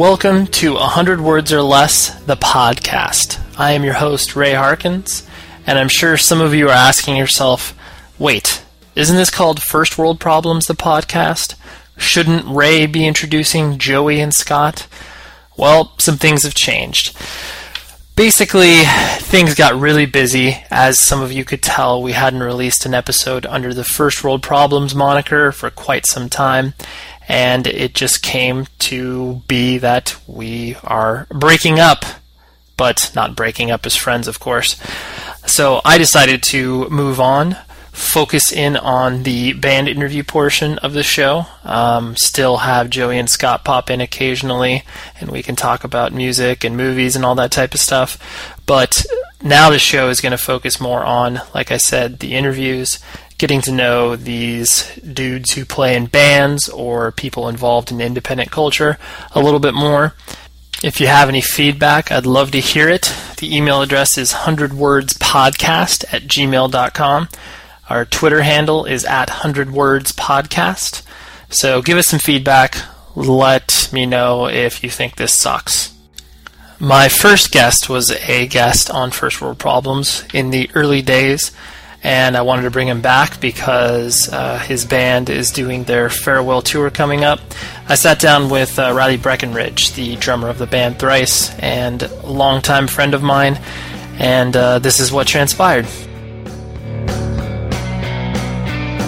Welcome to 100 Words or Less, the podcast. I am your host, Ray Harkins, and I'm sure some of you are asking yourself, wait, isn't this called First World Problems, the podcast? Shouldn't Ray be introducing Joey and Scott? Well, some things have changed. Basically, things got really busy. As some of you could tell, we hadn't released an episode under the First World Problems moniker for quite some time, and it just came to be that we are breaking up, but not breaking up as friends, of course. So I decided to move on, focus in on the band interview portion of the show. Um, still have Joey and Scott pop in occasionally, and we can talk about music and movies and all that type of stuff. But now the show is going to focus more on, like I said, the interviews getting to know these dudes who play in bands or people involved in independent culture a little bit more. If you have any feedback, I'd love to hear it. The email address is 100wordspodcast at gmail.com. Our Twitter handle is at 100wordspodcast. So give us some feedback. Let me know if you think this sucks. My first guest was a guest on First World Problems in the early days and I wanted to bring him back because uh, his band is doing their farewell tour coming up. I sat down with uh, Riley Breckenridge, the drummer of the band Thrice, and longtime friend of mine, and uh, this is what transpired.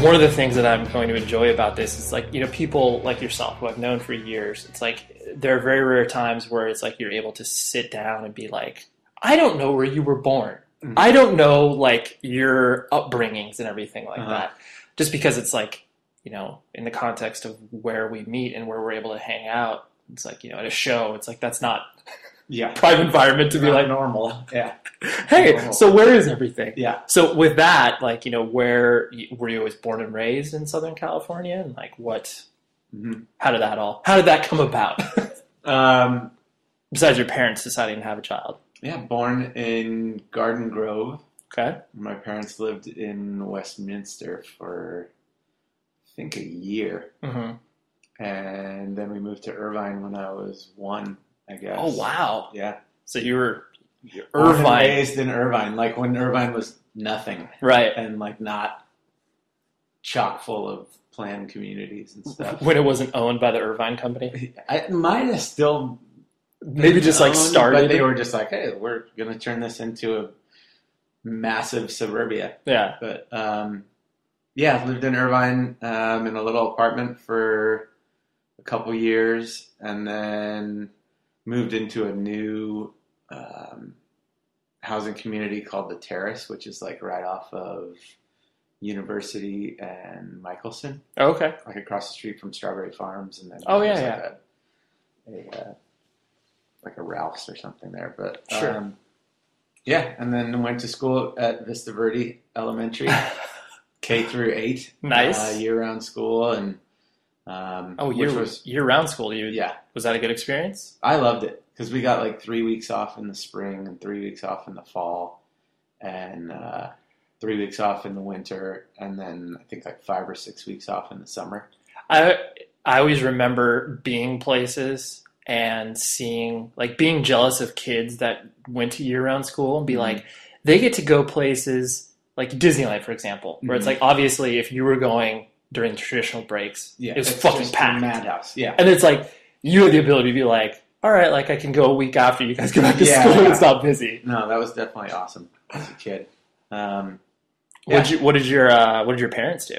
One of the things that I'm going to enjoy about this is like, you know, people like yourself who I've known for years, it's like there are very rare times where it's like you're able to sit down and be like, I don't know where you were born Mm-hmm. I don't know like your upbringings and everything like uh-huh. that. Just because it's like, you know, in the context of where we meet and where we're able to hang out, it's like, you know, at a show, it's like that's not yeah private environment to be like normal. Yeah. hey, normal. so where is everything? Yeah. So with that, like, you know, where were you always born and raised in Southern California and like what mm-hmm. how did that all how did that come about? um besides your parents deciding to have a child. Yeah, born in Garden Grove. Okay. My parents lived in Westminster for, I think, a year. Mm-hmm. And then we moved to Irvine when I was one, I guess. Oh, wow. Yeah. So you were Irvine. Raised in Irvine, like when Irvine was nothing. Right. And like not chock full of planned communities and stuff. When it wasn't owned by the Irvine company? I, might have still maybe just like started. But they were just like, hey, we're gonna turn this into a massive suburbia. Yeah. But um, yeah, lived in Irvine um, in a little apartment for a couple years, and then moved into a new um, housing community called the Terrace, which is like right off of University and Michelson. Oh, okay. Like across the street from Strawberry Farms, and then oh yeah, yeah. A, a, uh, like a Ralph's or something there. But sure. Um, yeah, and then went to school at Vista Verde Elementary, K through eight. Nice uh, year round school and. Um, oh, year was year round school. You yeah. Was that a good experience? I loved it because we got like three weeks off in the spring and three weeks off in the fall, and uh, three weeks off in the winter, and then I think like five or six weeks off in the summer. I I always remember being places and seeing like being jealous of kids that went to year round school and be mm-hmm. like they get to go places like Disneyland, for example, where mm-hmm. it's like obviously if you were going during traditional breaks, yeah, it's, it's fucking packed, madhouse, yeah, and it's like you have the ability to be like, all right, like I can go a week after you guys get back to yeah, school, yeah. it's not busy. No, that was definitely awesome as a kid. Um, yeah. what, did you, what did your uh, what did your parents do?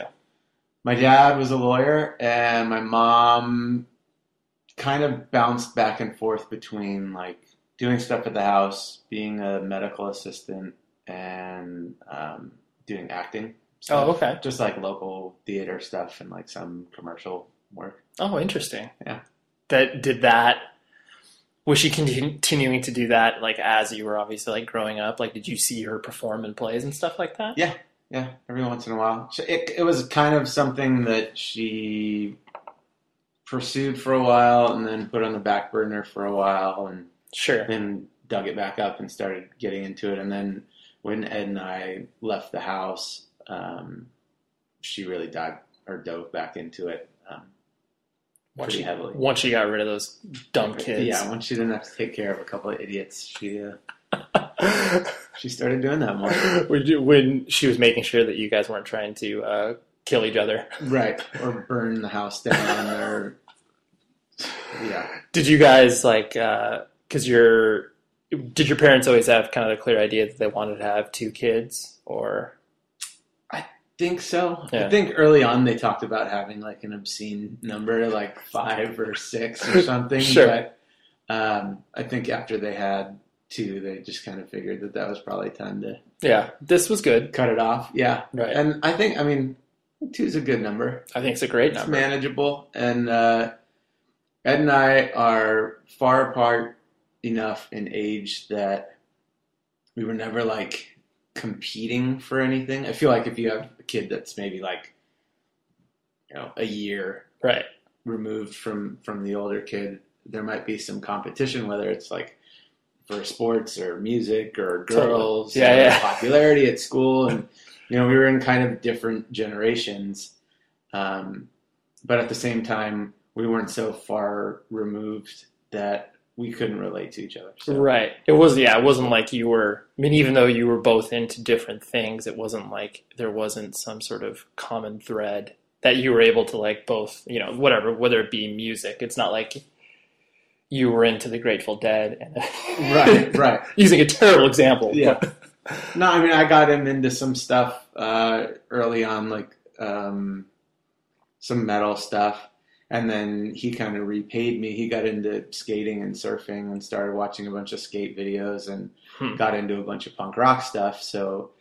My dad was a lawyer, and my mom kind of bounced back and forth between like doing stuff at the house, being a medical assistant, and um, doing acting. Stuff. Oh, okay. Just like local theater stuff and like some commercial work. Oh, interesting. Yeah. That did that. Was she continuing to do that like as you were obviously like growing up? Like, did you see her perform in plays and stuff like that? Yeah, yeah. Every once in a while, it, it was kind of something that she pursued for a while and then put on the back burner for a while and sure then dug it back up and started getting into it and then when Ed and I left the house um, she really dived or dove back into it um, once pretty you, heavily. once you got rid of those dumb kids. Yeah, once she didn't have to take care of a couple of idiots, she uh, she started doing that more. When she was making sure that you guys weren't trying to uh, kill each other. Right, or burn the house down, or yeah. Did you guys like? Uh, Because your did your parents always have kind of a clear idea that they wanted to have two kids, or I think so. Yeah. I think early on they talked about having like an obscene number, like five or six or something. Sure. But um, I think after they had two, they just kind of figured that that was probably time to yeah, this was good. cut it off. Yeah. Right. And I think, I mean, two is a good number. I think it's a great It's number. manageable. And uh, Ed and I are far apart enough in age that we were never like competing for anything. I feel like if you have a kid that's maybe like, you know, a year Right. removed from from the older kid, there might be some competition, whether it's like for sports or music or Totally. girls, Yeah, or yeah. popularity at school, and you know we were in kind of different generations, um, but at the same time we weren't so far removed that we couldn't relate to each other. So, Right. It was yeah, it wasn't like you were I mean even though you were both into different things, it wasn't like there wasn't some sort of common thread that you were able to like both, you know, whatever, whether it be music. It's not like you were into the Grateful Dead and Right, right. using a terrible example. Yeah. No, I mean I got him into some stuff uh, early on, like um, some metal stuff, and then he kind of repaid me. He got into skating and surfing and started watching a bunch of skate videos and Hmm. got into a bunch of punk rock stuff. So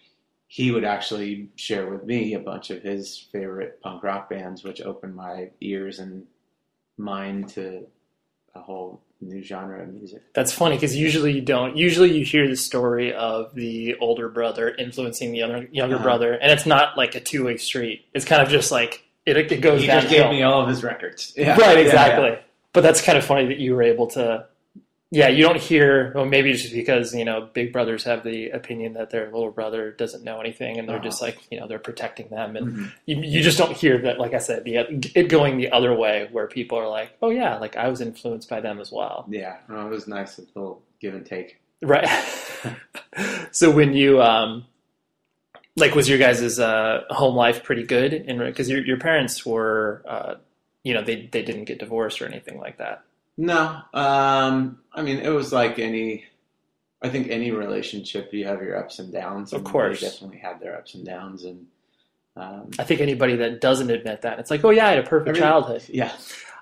he would actually share with me a bunch of his favorite punk rock bands, which opened my ears and mind to a whole new genre of music. That's funny because usually you don't. Usually you hear the story of the older brother influencing the younger younger Uh-huh. brother, and it's not like a two way street. It's kind of just like it, it goes He just gave me all of his records. Yeah. right, exactly. yeah. But that's kind of funny that you were able to. Yeah, you don't hear. Well, maybe just because you know big brothers have the opinion that their little brother doesn't know anything, and they're Uh-huh. just like you know they're protecting them, and Mhm. you, you just don't hear that. Like I said, the it going the other way, where people are like, oh yeah, like I was influenced by them as well. Yeah, no, it was nice. A little give and take. Right. so when you um like was your guys' uh home life pretty good in because your your parents were uh you know they they didn't get divorced or anything like that. No, um, I mean it was like any. I think any relationship you have your ups and downs. Of course. they definitely had their ups and downs, and um, I think anybody that doesn't admit that it's like, "Oh yeah, I had a perfect Everything- childhood." yeah,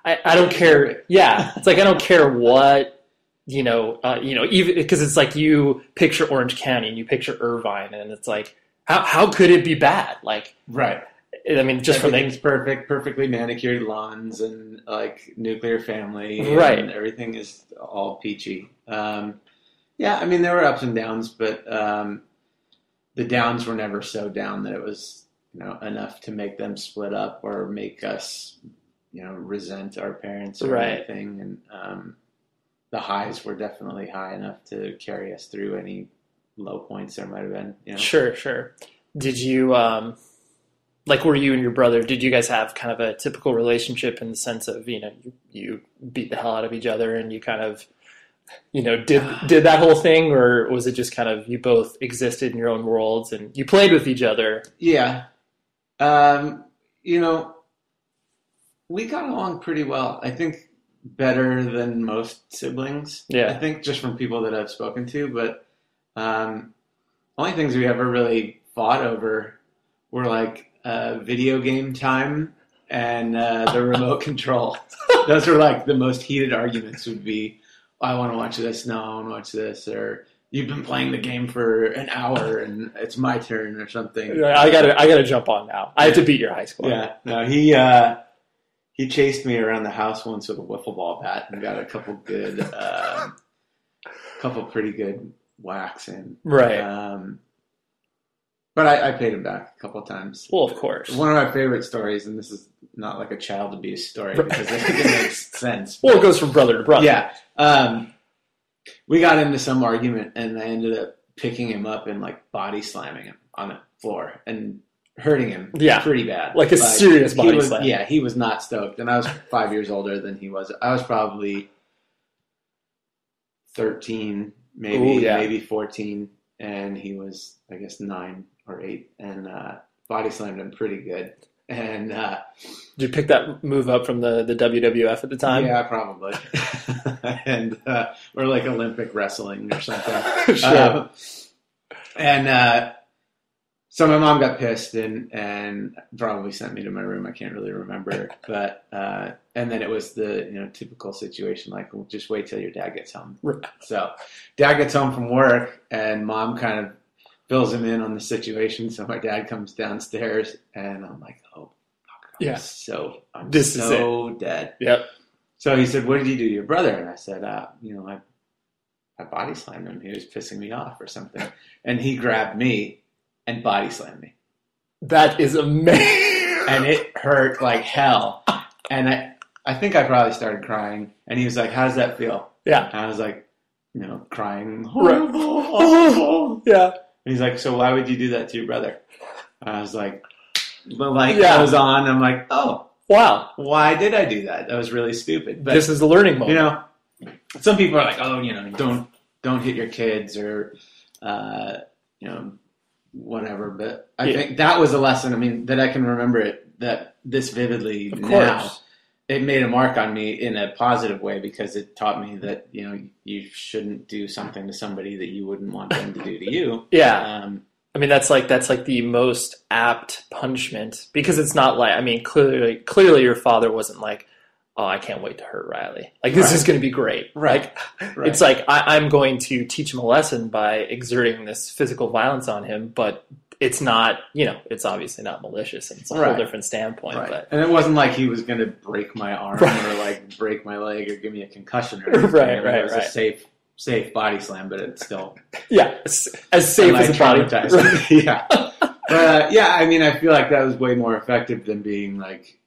I I don't care. Yeah. It's like I don't care what you know, uh, you know, even because it's like you picture Orange County and you picture Irvine and it's like how how could it be bad? Like right. I mean just from the Everything's perfect, perfectly manicured lawns and like nuclear family, Right. And everything is all peachy. Um, yeah, I mean there were ups and downs, but um, the downs were never so down that it was you know enough to make them split up or make us you know resent our parents or Right. anything. And um, the highs were definitely high enough to carry us through any low points there might have been. You know? Sure, sure. Did you um like were you and your brother did you guys have kind of a typical relationship in the sense of, you know, you, you beat the hell out of each other and you kind of you know, did did that whole thing or was it just kind of you both existed in your own worlds and you played with each other? Yeah. Um, you know, we got along pretty well. I think better than most siblings. Yeah. I think just from people that I've spoken to, but um, only things we ever really fought over were like uh, video game time and uh, the remote control. Those were like the most heated arguments would be, I want to watch this, no, I want to watch this, or you've been playing the game for an hour and it's my turn or something. I got to I got to jump on now. I have to beat your high score. Yeah, no, he uh, he chased me around the house once with a wiffle ball bat and got a couple good, um, couple pretty good whacks in. Right. Um, but I, I paid him back a couple times. well, of course. One of my favorite stories, and this is not like a child abuse story because it makes sense. Well, it goes from brother to brother. Yeah. Um, we got into some argument, and I ended up picking him up and like body slamming him on the floor and hurting him. Yeah. pretty bad. Like a serious body was, slam. Yeah, he was not stoked, and I was five years older than he was. I was probably thirteen, maybe Ooh, yeah. maybe fourteen, and he was, I guess, nine or eight, and uh, body slammed him pretty good. And uh, Did you pick that move up from the, the WWF at the time? yeah, probably, and uh, or like Olympic wrestling or something. sure. Um, and uh, so my mom got pissed and and probably sent me to my room. I can't really remember, but uh, and then it was the you know typical situation like well, just wait till your dad gets home. So dad gets home from work and mom kind of fills him in on the situation. So my dad comes downstairs and I'm like, oh, fuck, I'm Yeah. so I'm This is so dead. Yep. So he said, "What did you do to your brother?" And I said, uh, "You know, I, I body slammed him. He was pissing me off or something." And he grabbed me and body slammed me, That is amazing. and it hurt like hell. And I, I think I probably started crying. And he was like, "How does that feel?" yeah. And I was like, "You know, crying, horrible. Yeah. And he's like, "So why would you do that to your brother?" And I was like, "The light Yeah. goes on. I'm like, oh, Wow. why did I do that? That was really stupid." But this is the learning moment. you know, some people are like, oh, you know, don't don't hit your kids or, uh, you know, whatever. But I Yeah. think that was a lesson. I mean, that I can remember it that this vividly of now. course. It made a mark on me in a positive way because it taught me that you know you shouldn't do something to somebody that you wouldn't want them to do to you. Yeah. Um, I mean, that's like that's like the most apt punishment because it's not like I mean, clearly, clearly, your father wasn't like, "Oh, I can't wait to hurt Riley. Like this Right. is going to be great." Right. Like, right. It's like I, I'm going to teach him a lesson by exerting this physical violence on him, but it's not, you know, it's obviously not malicious, and it's a whole different standpoint. Right. But And it wasn't like he was going to break my arm Right. or like break my leg or give me a concussion or anything. Right, right, It was right. a safe, safe body slam, but it's still yeah, as, as safe as a body. yeah. But uh, yeah, I mean, I feel like that was way more effective than being like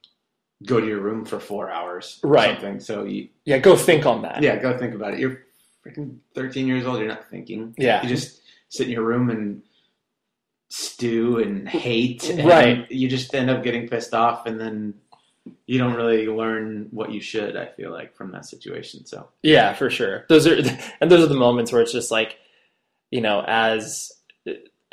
go to your room for four hours Right. something. So you, Yeah, go think on that. yeah, go think about it. You're freaking 13 years old. You're not thinking. Yeah. You just sit in your room and stew and hate. And Right. You just end up getting pissed off, and then you don't really learn what you should. I feel like from that situation. So Yeah, for sure. Those are and those are the moments where it's just like, you know, as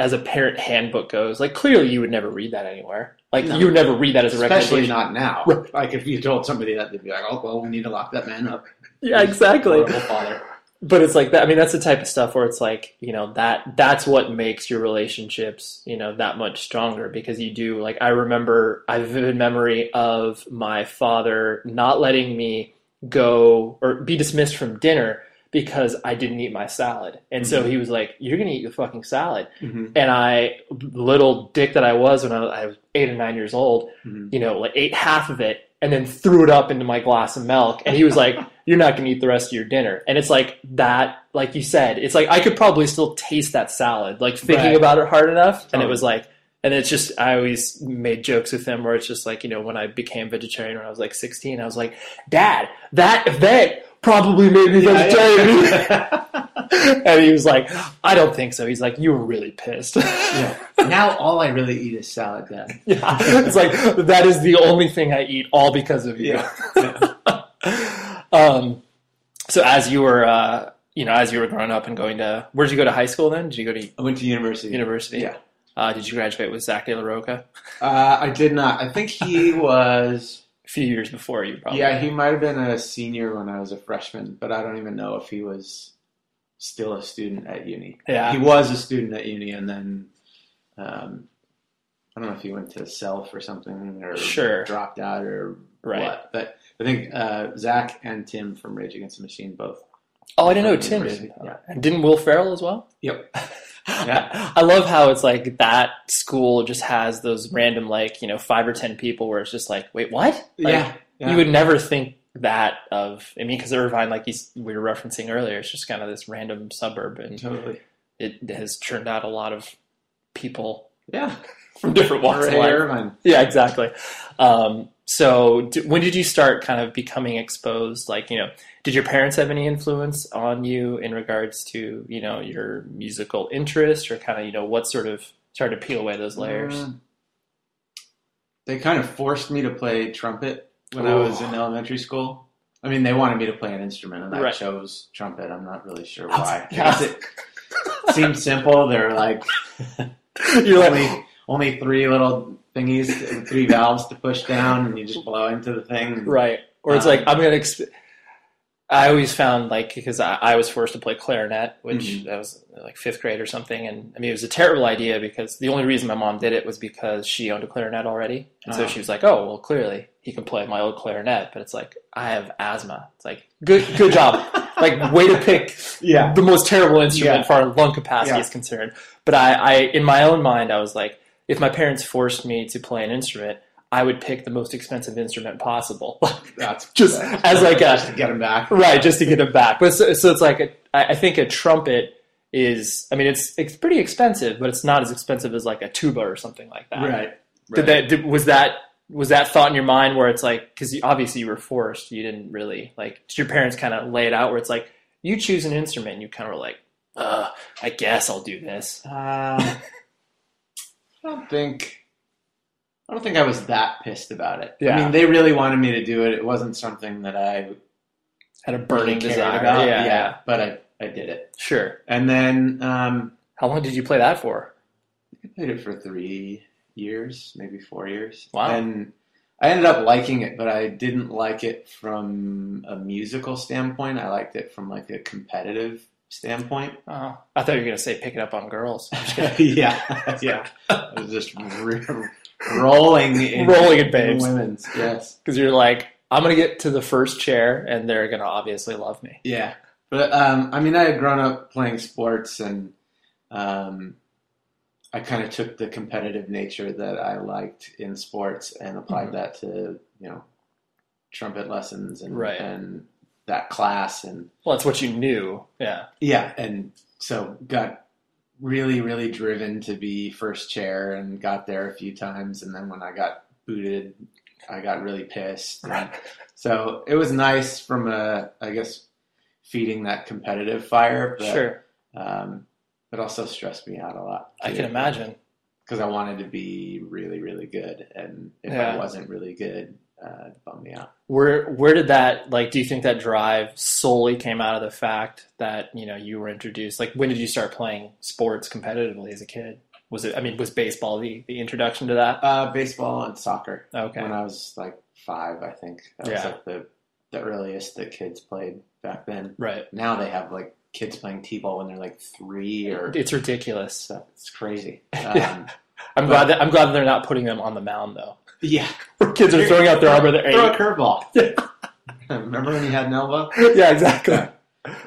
as a parent handbook goes, like clearly you would never read that anywhere. Like No. you would never read that as a especially not now. Right. Like if you told somebody that, they'd be like, "Oh, well, we need to lock that man up." yeah, exactly. Father. But it's like that. I mean, that's the type of stuff where it's like, you know, that that's what makes your relationships, you know, that much stronger because you do. Like, I remember, I have a vivid memory of my father not letting me go or be dismissed from dinner because I didn't eat my salad, and so Mhm. he was like, "You're gonna eat the fucking salad." Mm-hmm. And I, little dick that I was when I was, I was eight or nine years old, Mm-hmm. you know, like ate half of it and then threw it up into my glass of milk. And he was like, "You're not going to eat the rest of your dinner." And it's like that, like you said, it's like I could probably still taste that salad, like thinking Right. about it hard enough. And it was like, and it's just I always made jokes with him where it's just like you know when I became vegetarian when I was like 16, I was like, "Dad, that event probably made me vegetarian." and he was like, "I don't think so." He's like, "You were really pissed." yeah. Now all I really eat is salad, Dad. Yeah, it's like that is the only thing I eat, all because of you. Yeah. um, so as you were, uh, you know, as you were growing up and going to, where did you go to high school? Then did you go to I went to university. university? Yeah. Uh, did you graduate with Zack de la Rocha? Uh, I did not. I think he was. Few years before you, probably. Yeah, he might have been a senior when I was a freshman, but I don't even know if he was still a student at uni. Yeah. He was a student at uni, and then um, I don't know if he went to self or something, or Sure. dropped out or Right. what. But I think uh, Zack and Tim from Rage Against the Machine both. Oh, I didn't know Tim did. yeah. And didn't Will Ferrell as well? Yep. Yeah. I love how it's like that school just has those random like you know five or ten people where it's just like wait what Like, yeah. yeah. you would never think that of I mean because Irvine like we were referencing earlier it's just kind of this random suburb and totally. it has turned out a lot of people Yeah. From different walks of life. Yeah, exactly. Um, so, d- when did you start kind of becoming exposed? Like, you know, did your parents have any influence on you in regards to, you know, your musical interest or kind of, you know, what sort of started to peel away those layers? Mm, they kind of forced me to play trumpet when I was in elementary school. I mean, they wanted me to play an instrument, and I Right. chose trumpet. I'm not really sure why. Yeah. it seemed simple. They're like You're like, only three little thingies, three valves to push down, and you just blow into the thing. right. Or it's Um, like, I'm going to. Exp- I always found, like, because I, I was forced to play clarinet, which Mhm. that was like fifth grade or something. And I mean, it was a terrible idea because the only reason my mom did it was because she owned a clarinet already. And so Oh. she was like, oh, well, clearly he can play my old clarinet. But it's like, I have asthma. It's like, good, good job. like, way to pick Yeah. the most terrible instrument Yeah. as far as lung capacity Yeah. is concerned. But I, I, in my own mind, I was like, if my parents forced me to play an instrument, I would pick the most expensive instrument possible. That's Just that's as like a- to get them back. right, just to get it back. But so, so it's like, a, I think a trumpet is, I mean, it's it's pretty expensive, but it's not as expensive as like a tuba or something like that. Right. Did that did, was that was that thought in your mind where it's like because obviously you were forced, you didn't really like. Did your parents kind of lay it out where it's like you choose an instrument, and you kind of were like, uh, I guess I'll do this. Um, I don't think. I don't think I was that pissed about it. Yeah. I mean, they really wanted me to do it. It wasn't something that I Had a burning desire. about. yeah, yeah, but I, I did it. sure. And then um, How long did you play that for? I played it for three years, maybe four years. Wow. And I ended up liking it, but I didn't like it from a musical standpoint. I liked it from like a competitive standpoint. Oh, I thought you were gonna say picking up on girls. I'm just kidding. yeah, yeah. I was just r- rolling in Rolling in babes. women's. Yes, because you're like, I'm gonna get to the first chair, and they're gonna obviously love me. yeah. But um, I mean, I had grown up playing sports, and um, I kind of took the competitive nature that I liked in sports and applied Mhm. that to you know trumpet lessons and Right. and that class and Well, that's what you knew. Yeah. Yeah, and so got really, really driven to be first chair and got there a few times. And then when I got booted, I got really pissed. And so it was nice from a, I guess, feeding that competitive fire. But, Sure. Um, it also stressed me out a lot. I can imagine. Because I wanted to be really, really good. And if Yeah. I wasn't really good, uh, bummed me out. Where where did that like? Do you think that drive solely came out of the fact that you know you were introduced? Like, when did you start playing sports competitively as a kid? Was it? I mean, was baseball the the introduction to that? Uh, baseball and soccer. Okay. when I was like five, I think. That was Yeah. like the the earliest that kids played back then. Right. Now they have like kids playing t-ball when they're like three or It's ridiculous. so it's crazy. Um, I'm glad that I'm glad that they're not putting them on the mound though. Yeah, Where Kids are throwing out their arm or their throw a eight. curveball. Remember when you had an elbow? Yeah, exactly.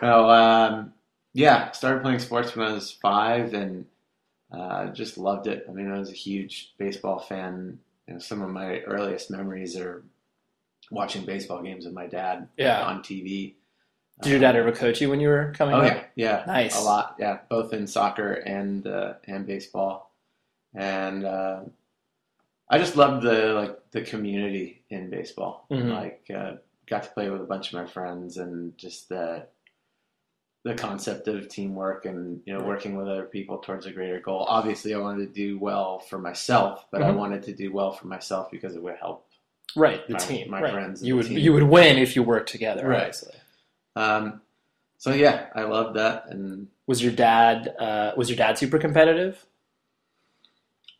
No, um, yeah. Started playing sports when I was five, and uh, just loved it. I mean, I was a huge baseball fan. You know, some of my earliest memories are watching baseball games with my dad Yeah. on TV. Did your dad ever coach you when you were coming Oh up? yeah, yeah, Nice. a lot. Yeah, both in soccer and uh, and baseball, and uh, I just loved the like the community in baseball. Mhm. Like, uh, got to play with a bunch of my friends, and just the the concept of teamwork and you know working with other people towards a greater goal. Obviously, I wanted to do well for myself, but I Mhm. wanted to do well for myself because it would help. Right, the My- team. my right. friends You would team. you would win if you worked together. Right. Obviously. Um, so yeah, I loved that, and Was your dad uh, was your dad super competitive,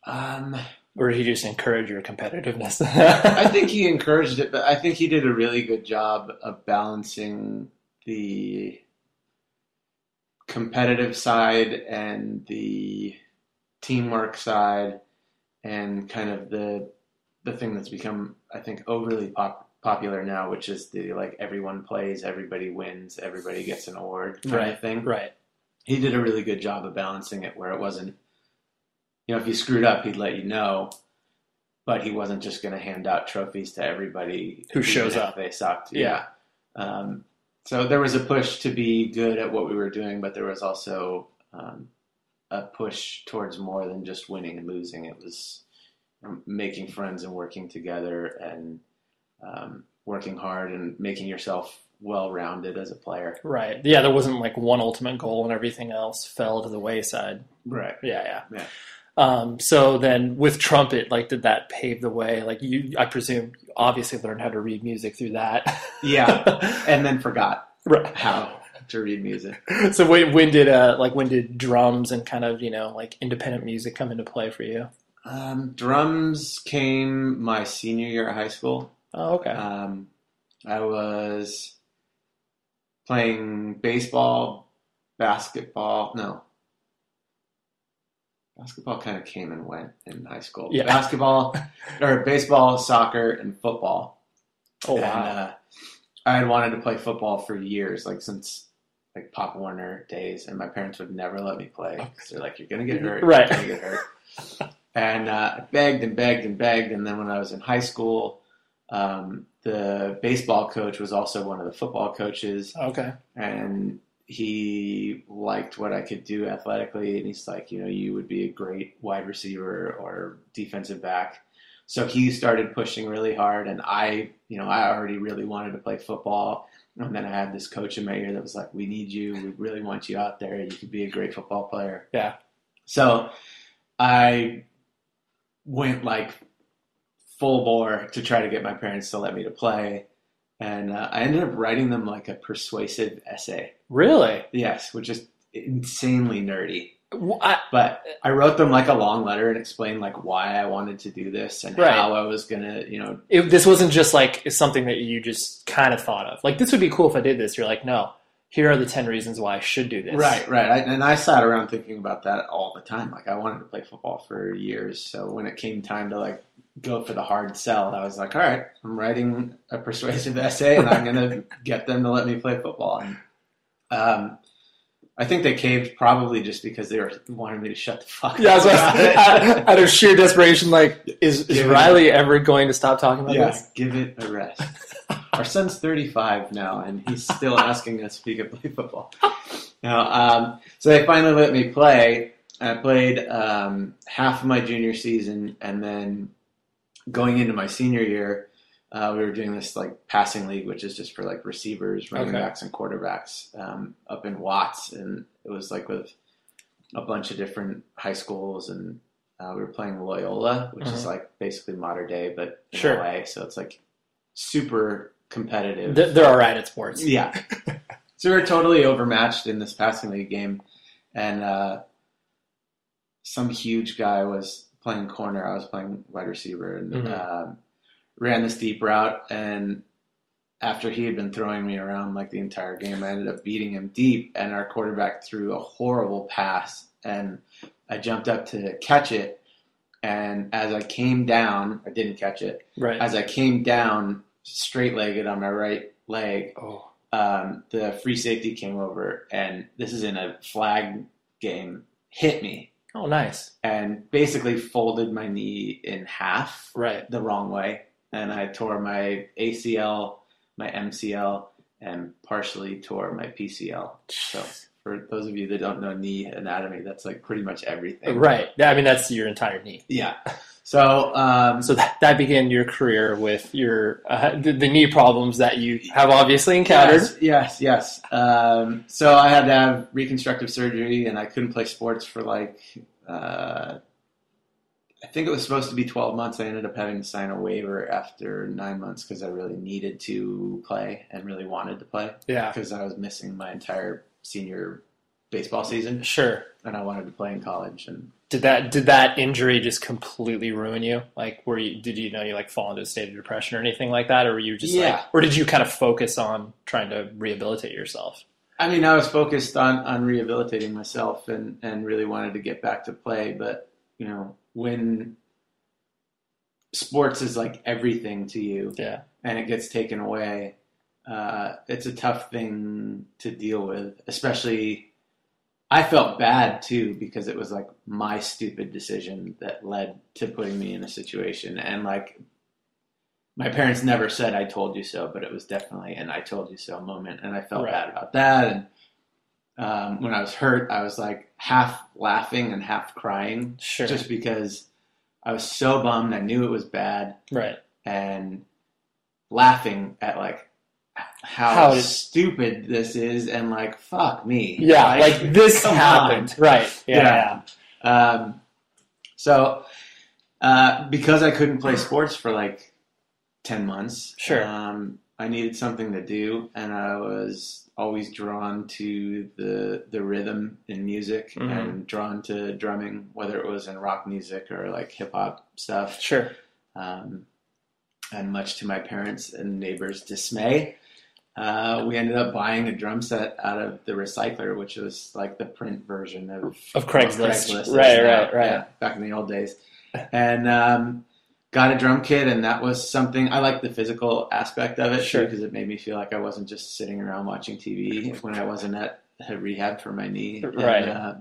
um, or did he just encourage your competitiveness? I think he encouraged it, but I think he did a really good job of balancing the competitive side and the teamwork side, and kind of the the thing that's become, I think, overly pop, popular now, which is the like everyone plays, everybody wins, everybody gets an award kind Right. of thing. right. He did a really good job of balancing it, where it wasn't, you know, if you screwed up, he'd let you know but he wasn't just going to hand out trophies to everybody Who shows up. They sucked. Yeah. Um, so there was a push to be good at what we were doing, but there was also um, a push towards more than just winning and losing. It was um, making friends and working together and um, working hard and making yourself well-rounded as a player. Right. Yeah, there wasn't like one ultimate goal and everything else fell to the wayside. Right. Yeah, yeah. Yeah. Um, so then with trumpet, like, did that pave the way? Like, you, I presume, you obviously learned how to read music through that. Yeah, and then forgot right. how to read music. So when, when did uh like when did drums and kind of you know like independent music come into play for you? Um, drums came my senior year of high school. Oh, okay. Um, I was playing baseball, basketball. No, basketball kind of came and went in high school. Yeah. Basketball or baseball, soccer, and football. oh And, wow. uh, I had wanted to play football for years, like since like Pop Warner days, and my parents would never let me play because they're like, "You're gonna get hurt, Right. You're gonna get hurt." and uh, I begged and begged and begged, and then when I was in high school, um, the baseball coach was also one of the football coaches, okay. and he liked what I could do athletically, and he's like, you know, you would be a great wide receiver or defensive back. So he started pushing really hard, and I, you know, I already really wanted to play football. And then I had this coach in my ear that was like, "We need you. We really want you out there. You could be a great football player." Yeah. So I went like full bore to try to get my parents to let me to play, and uh, I ended up writing them like a persuasive essay. Really? Yes, which is insanely nerdy. Well, I, But I wrote them like a long letter and explained like why I wanted to do this and Right. how I was gonna, you know, it, this wasn't just like something that you just kind of thought of. Like this would be cool if I did this. You're like, no. Here are the ten reasons why I should do this. right, right. I, and I sat around thinking about that all the time. Like I wanted to play football for years, so when it came time to like go for the hard sell, I was like, all right, I'm writing a persuasive essay and I'm gonna get them to let me play football. And um, I think they caved probably just because they were wanted me to shut the fuck Yeah, up. out out of sheer desperation, like, is, is Give it- Riley ever going to stop talking about Yeah, this? give it a rest. Our son's 35 now, and he's still asking us if he could play football. Now, um, so they finally let me play. I played um, half of my junior season, and then going into my senior year, uh, we were doing this like passing league, which is just for like receivers, running Okay. backs, and quarterbacks um, up in Watts, and it was like with a bunch of different high schools, and uh, we were playing Loyola, which is Mhm. like basically Mater Dei, but in Sure. LA, so it's like super competitive. They're, they're all right at sports. Yeah. so we were totally overmatched in this passing league game, and uh, some huge guy was playing corner. I was playing wide receiver, and Mhm. um, ran this deep route. And after he had been throwing me around like the entire game, I ended up beating him deep, and our quarterback threw a horrible pass, and I jumped up to catch it. And as I came down, I didn't catch it. Right. As I came down, straight legged on my right leg, oh. um, the free safety came over, and this is in a flag game, hit me, oh, nice. and basically folded my knee in half Right. the wrong way, and I tore my ACL, my MCL, and partially tore my PCL. So for those of you that don't know knee anatomy, that's like pretty much everything. Right. Yeah, I mean, that's your entire knee. Yeah. So, um, So that, that began your career with your uh, the, the knee problems that you have obviously encountered. Yes, yes, yes. Um, so I had to have reconstructive surgery, and I couldn't play sports for like, uh, I think it was supposed to be 12 months. I ended up having to sign a waiver after nine months because I really needed to play and really wanted to play Yeah. because I was missing my entire senior baseball season, Sure. and I wanted to play in college. And Did that did that injury just completely ruin you? Like, were you did you know you like fall into a state of depression or anything like that, or were you just Yeah. like, or did you kind of focus on trying to rehabilitate yourself? I mean, I was focused on, on rehabilitating myself and, and really wanted to get back to play. But, you know, when sports is like everything to you Yeah. and it gets taken away, uh, it's a tough thing to deal with. Especially, I felt bad too because it was like my stupid decision that led to putting me in a situation. And like, my parents never said I told you so, but it was definitely an I told you so moment, and I felt Right. bad about that. And um, when I was hurt, I was like half laughing and half crying, Sure. just because I was so bummed. I knew it was bad, right. and laughing at like how, How stupid this is, and like fuck me, Yeah. Like this come happened. Right. Yeah. Yeah. Um, So, uh, because I couldn't play sports for like 10 months, Sure. um, I needed something to do, and I was always drawn to the the rhythm in music Mhm. and drawn to drumming, whether it was in rock music or like hip hop stuff. Sure. Um, and much to my parents' and neighbors' dismay, uh, we ended up buying a drum set out of the recycler, which was like the print version of Of Craigslist. is Right, right, right. Yeah, back in the old days, and um, got a drum kit, and that was something I liked the physical aspect of it Sure. because it made me feel like I wasn't just sitting around watching TV when I wasn't at, rehab for my knee. And, Right. uh,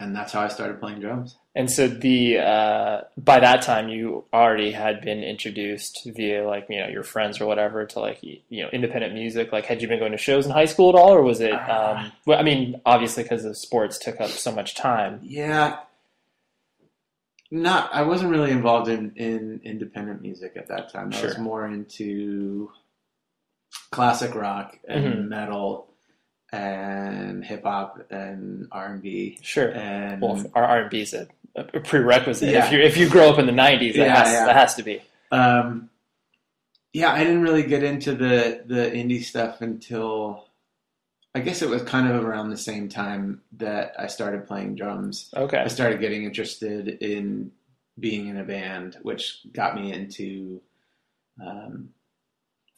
and that's how I started playing drums. And so the uh, by that time you already had been introduced via like you know your friends or whatever to like you know independent music. Like had you been going to shows in high school at all, or was it? Um, well, I mean, obviously because the sports took up so much time. Yeah. Not I wasn't really involved in, in independent music at that time. I was more into classic rock and Mhm. metal and hip hop and R and B Sure. and Well, our R and B is a, a prerequisite. Yeah. If you if you grow up in the '90s, that, Yeah, has, yeah. that has to be. um, yeah, I didn't really get into the the indie stuff until I guess it was kind of around the same time that I started playing drums. Okay. I started getting interested in being in a band, which got me into um,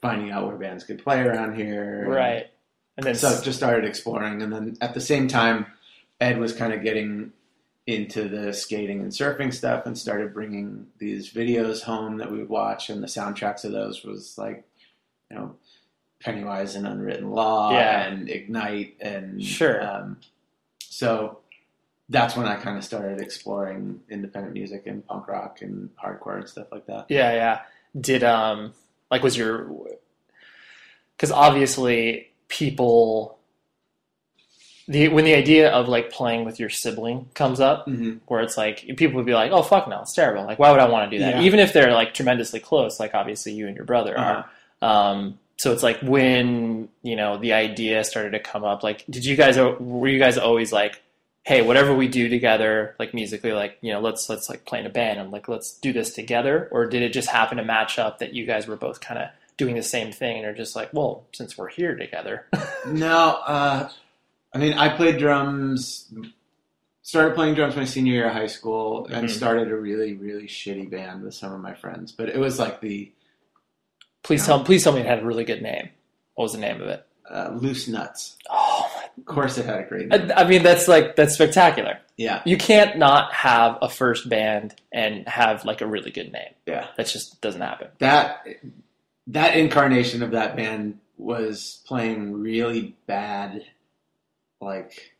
finding out where bands could play around here. Right. And then So just started exploring, and then at the same time, Ed was kind of getting into the skating and surfing stuff, and started bringing these videos home that we would watch, and the soundtracks of those was like, you know, Pennywise and Unwritten Law Yeah. and Ignite, and Sure. Um, so that's when I kind of started exploring independent music and punk rock and hardcore and stuff like that. Yeah, yeah. Did um like was your because obviously people the when the idea of like playing with your sibling comes up Mm-hmm. where it's like people would be like oh fuck no it's terrible like why would I want to do that Yeah. even if they're like tremendously close like obviously you and your brother Uh-huh. are um so it's like when you know the idea started to come up like did you guys were you guys always like hey whatever we do together like musically like you know let's let's like play in a band and like let's do this together or did it just happen to match up that you guys were both kind of doing the same thing and are just like well since we're here together No, uh, I mean, I played drums. Started playing drums my senior year of high school, and Mhm. started a really, really shitty band with some of my friends. But it was like the please tell please tell me it had a really good name what was the name of it uh, Loose Nuts. oh Of course, it had a great name. I, I mean that's like that's spectacular Yeah, you can't not have a first band and have like a really good name yeah. that just doesn't happen That that incarnation of that band was playing really bad, like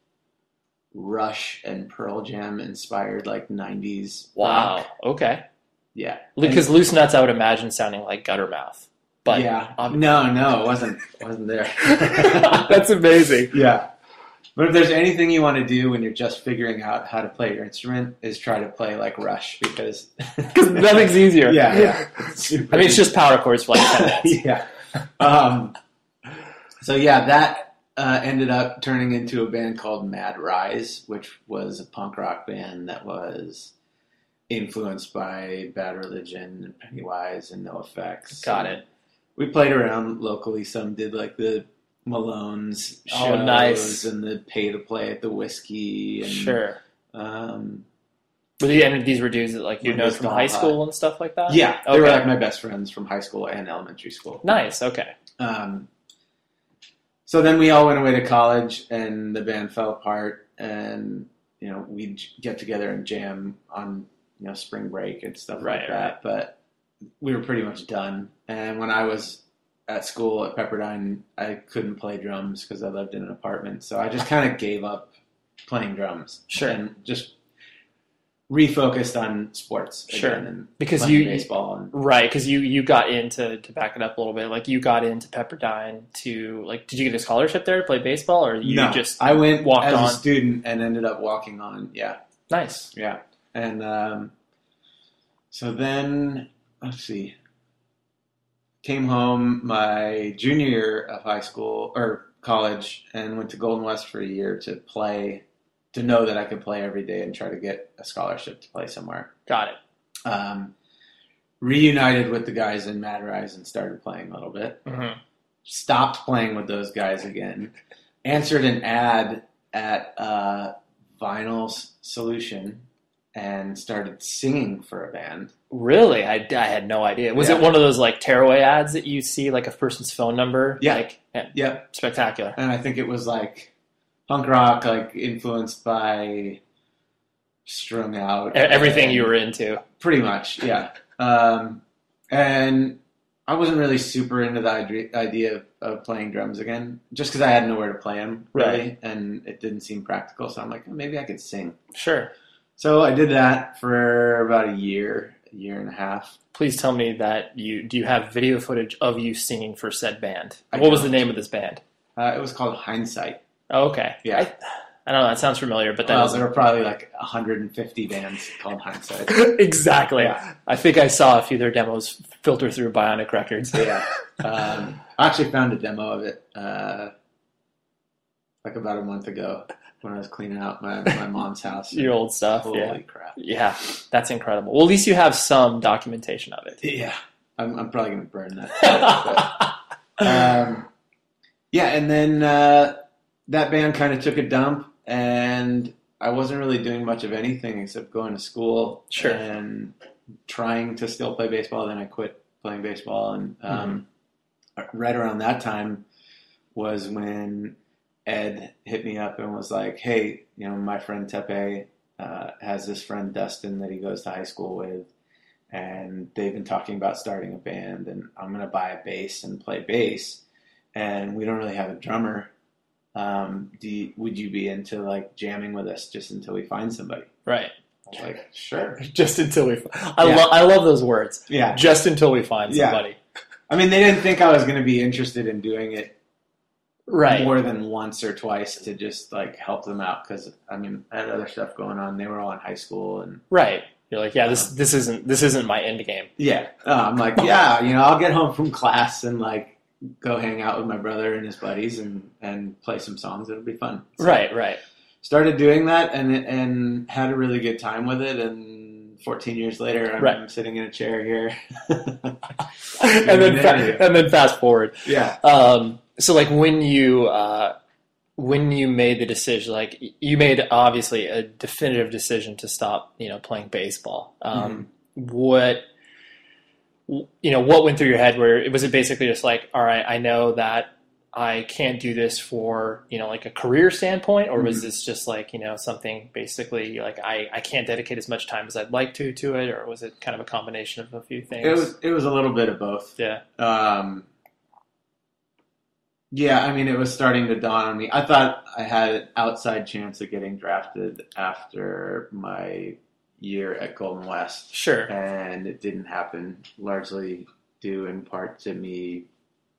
Rush and Pearl Jam inspired, like '90s. wow rock. okay Yeah, because loose nuts i would imagine sounding like guttermouth but yeah, um, no, no, it wasn't wasn't there. that's amazing yeah, but if there's anything you want to do when you're just figuring out how to play your instrument, is try to play like Rush because because nothing's easier yeah, yeah. i mean it's just power chords for like 10 minutes yeah. Um, so yeah, that uh, ended up turning into a band called Mad Rise, which was a punk rock band that was influenced by Bad Religion and Pennywise and NOFX. got it We played around locally. Some did like the Malone's shows Oh, nice. and the pay to play at the Whisky. And, sure Um, were the, and these were dudes that like you know from high hot. school and stuff like that yeah, they were like my best friends from high school and elementary school. nice okay Um, so then we all went away to college, and the band fell apart. And you know, we'd get together and jam on you know spring break and stuff Right, like that. But we were pretty much done. And when I was at school at Pepperdine, I couldn't play drums because I lived in an apartment. So I just kind of gave up playing drums. Sure. and just refocused on sports. Sure. Because you- baseball and Right, because you you got into to back it up a little bit. Like you got into Pepperdine to like, did you get a scholarship there to play baseball, or you no, just I went walked as on? a student and ended up walking on. Yeah. nice? Yeah, and um, so then let's see. Came home my junior year of high school or college, and went to Golden West for a year to play, to know that I could play every day and try to get a scholarship to play somewhere. Got it. Um, reunited with the guys in Mad Rise and started playing a little bit. Mm-hmm. Stopped playing with those guys again. Answered an ad at uh, Vinyl's Solution and started singing for a band. Really, I, I had no idea. Was it one of those like tearaway ads that you see like a person's phone number? Yeah. Like, yeah, Yep. spectacular. And I think it was like punk rock, like influenced by Strung Out. Everything you were into. Pretty much, yeah. Um, and I wasn't really super into the idea of, of playing drums again, just because I had nowhere to play them, really, Right. and it didn't seem practical. So I'm like, oh, maybe I could sing. Sure. So I did that for about a year, a year and a half. Please tell me that you do you have video footage of you singing for said band? I what was the name of this band? Uh, it was called Hindsight. Oh, okay. Yeah. I, I don't know. That sounds familiar, but Well, there were probably like 150 bands called Hindsight. exactly. Yeah. I think I saw a few of their demos filter through Bionic Records. yeah. Um, I actually found a demo of it uh, like about a month ago when I was cleaning out my, my mom's house. Your old stuff. Holy Yeah. crap. Yeah. That's incredible. Well, at least you have some documentation of it. Yeah. I'm, I'm probably going to burn that. But, um, yeah, and then uh, that band kind of took a dump, and I wasn't really doing much of anything except going to school Sure. and trying to still play baseball. Then I quit playing baseball, and um, right around that time was when Ed hit me up and was like, "Hey, you know, my friend Teppei uh, has this friend Dustin that he goes to high school with." And they've been talking about starting a band, and I'm gonna buy a bass and play bass and we don't really have a drummer. Um, do you, would you be into like jamming with us just until we find somebody? right. Like, sure. Just until we. I, Yeah. lo- I love those words. Yeah. Just until we find somebody. Yeah. somebody. I mean, they didn't think I was going to be interested in doing it Right. more than once or twice to just like help them out because I mean, I had other stuff going on. They were all in high school and Right. You're like, yeah, this this isn't this isn't my end game. yeah, uh, I'm like, yeah, you know, I'll get home from class and like go hang out with my brother and his buddies and and play some songs. It'll be fun. So- Right. Right. started doing that and and had a really good time with it and 14 years later I'm Right. sitting in a chair here and then fa- and then fast forward. yeah Um, so like when you uh, when you made the decision, like you made obviously a definitive decision to stop, you know, playing baseball. Um, What you know, what went through your head? Where it was it basically just like, all right, I know that I can't do this for you know like a career standpoint, or was Mhm. this just like you know something basically like I I can't dedicate as much time as I'd like to to it, or was it kind of a combination of a few things? it was it was a little bit of both yeah, um yeah I mean it was starting to dawn on me I thought I had an outside chance of getting drafted after my year at Golden West sure, and it didn't happen largely due in part to me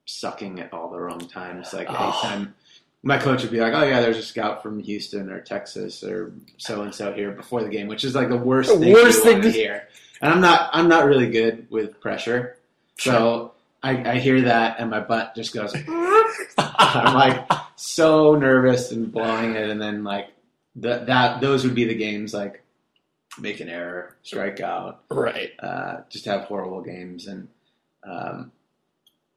sucking at all the wrong times. Like Oh. anytime my coach would be like, "Oh yeah, there's a scout from Houston or Texas or so and so here before the game," which is like the worst The thing worst thing to to- hear. And I'm not I'm not really good with pressure, so I, I hear that and my butt just goes. I'm like so nervous and blowing it, and then like that that those would be the games like make an error, strike out, right, uh, just have horrible games, and um,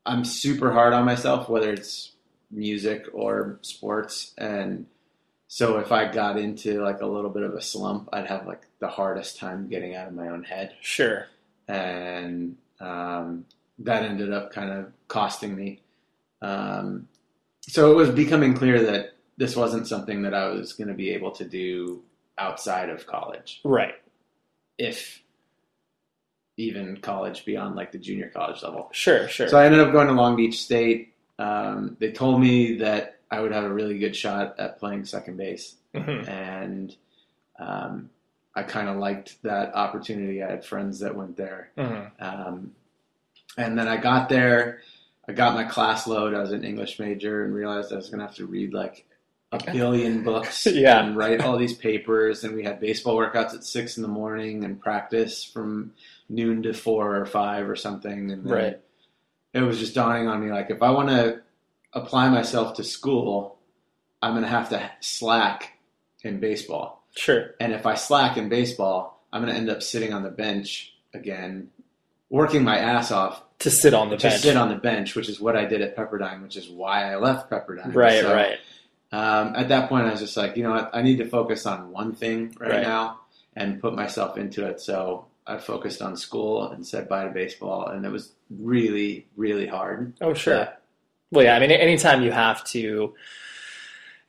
I'm super hard on myself, whether it's music or sports, and so if I got into like a little bit of a slump, I'd have like the hardest time getting out of my own head, sure, and um, that ended up kind of costing me. Um, so it was becoming clear that this wasn't something that I was going to be able to do outside of college right, if even college beyond like the junior college level. sure, sure. So I ended up going to Long Beach State. Um, they told me that I would have a really good shot at playing second base, Mhm. and um, I kind of liked that opportunity. I had friends that went there, Mhm. um, and then I got there. I got my class load. I was an English major and realized I was going to have to read like a billion books Yeah. and write all these papers. And we had baseball workouts at six in the morning and practice from noon to four or five or something. And Right. it was just dawning on me like, if I want to apply myself to school, I'm going to have to slack in baseball. Sure. And if I slack in baseball, I'm going to end up sitting on the bench again, working my ass off To sit on the to bench. sit on the bench, which is what I did at Pepperdine, which is why I left Pepperdine. right, So, right. Um, at that point, I was just like, you know what, I need to focus on one thing right, Right. now and put myself into it. So I focused on school and said bye to baseball, and it was really, really hard. Oh, sure. But, Well, yeah. I mean, anytime you have to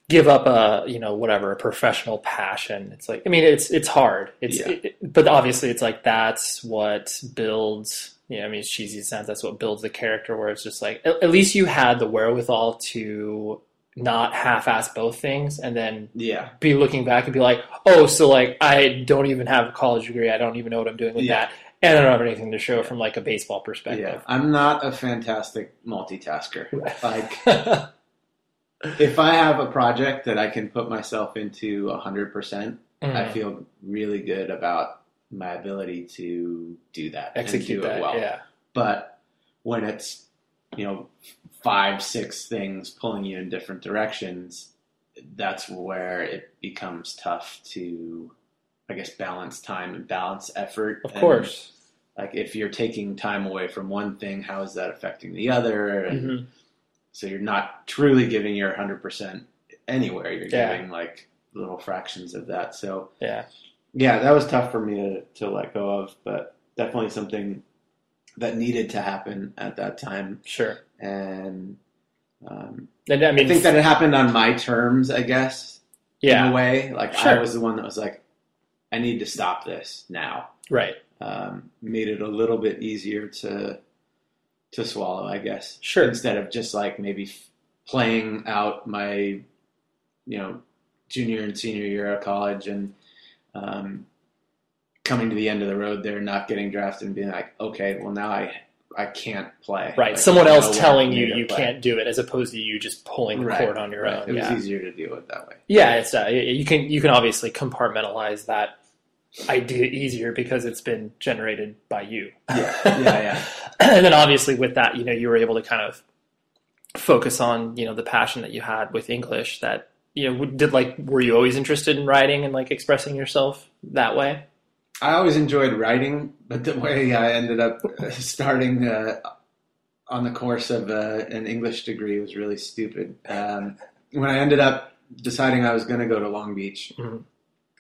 give up a, you know, whatever, a professional passion, it's like, I mean, it's it's hard. It's, Yeah. it, but obviously, it's like that's what builds. You know, I mean, it's cheesy sounds. That's what builds the character. Where it's just like, at, at least you had the wherewithal to not half-ass both things, and then yeah, be looking back and be like, oh, so like I don't even have a college degree. I don't even know what I'm doing with Yeah. that, and I don't have anything to show from like a baseball yeah. perspective. I'm not a fantastic multitasker. Like, if I have a project that I can put myself into 100%, I Mhm. feel really good about my ability to do that execute do that. it well. Yeah. But when it's you know five, six things pulling you in different directions, that's where it becomes tough to, I guess, balance time and balance effort. Of And, course. like if you're taking time away from one thing, how is that affecting the other? And Mhm. So you're not truly giving your 100% anywhere. You're Yeah. giving like little fractions of that. So Yeah. yeah, that was tough for me to, to let go of, but definitely something that needed to happen at that time. Sure. And um, And I mean, I think that it happened on my terms, I guess, in yeah. a way. Like I was the one that was like, I need to stop this now. Right. Um, made it a little bit easier to to swallow, I guess. Sure. Instead of just like maybe f- playing out my, you know, junior and senior year of college and um, coming to the end of the road there, not getting drafted, and being like, okay, well now I I can't play. Right. Like, Someone else telling you you play. can't do it, as opposed to you just pulling the Right, cord on your Right. own. It was yeah. easier to deal with that way. Yeah. It's uh, you can you can obviously compartmentalize that idea easier because it's been generated by you. Yeah, yeah, yeah. and then obviously with that, you know, you were able to kind of focus on you know the passion that you had with English. That you know, did like were you always interested in writing and like expressing yourself that way? I always enjoyed writing, but the way I ended up starting uh, on the course of uh, an English degree was really stupid. Um, when I ended up deciding I was going to go to Long Beach, Mhm.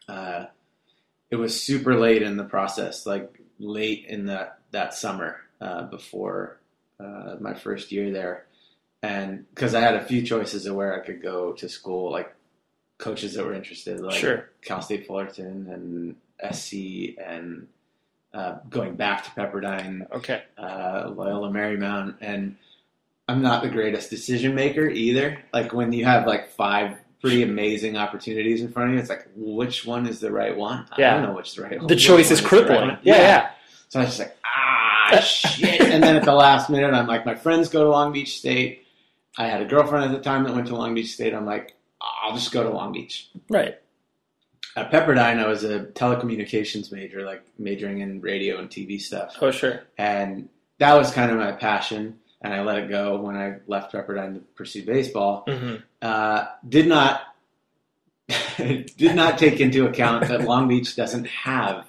uh, it was super late in the process, like late in that that summer uh, before uh, my first year there, and because I had a few choices of where I could go to school, like coaches that were interested, like Sure. Cal State Fullerton and SC, and uh, going back to Pepperdine, Okay. uh, Loyola Marymount, and I'm not the greatest decision maker either. Like when you have like five pretty amazing opportunities in front of you, it's like which one is the right one? I Yeah. don't know which is the right one. The choice is crippling. right one? yeah, yeah. So I was just like, ah, shit. And then at the last minute, I'm like, my friends go to Long Beach State. I had a girlfriend at the time that went to Long Beach State. I'm like, I'll just go to Long Beach. Right. At Pepperdine, I was a telecommunications major, like majoring in radio and TV stuff. Oh, sure. And that was kind of my passion. And I let it go when I left Pepperdine to pursue baseball. hmm Uh, did not did not take into account that Long Beach doesn't have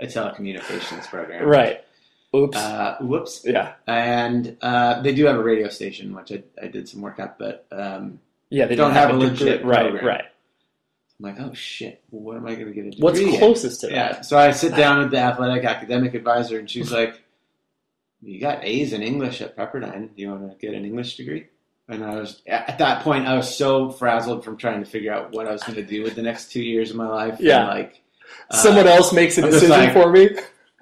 a telecommunications program. Right. Oops. Uh, whoops. yeah. And uh, they do have a radio station, which I, I did some work at, but um, Yeah. They don't have a degree- legit Right. program. Right. I'm like, oh shit, what am I going to get a degree What's in? closest to Yeah. that? So I sit down with the athletic academic advisor, and she's like, "You got A's in English at Pepperdine. Do you want to get an English degree?" And I was at that point, I was so frazzled from trying to figure out what I was going to do with the next two years of my life. Yeah. And like uh, Someone else makes a I'm decision like- for me.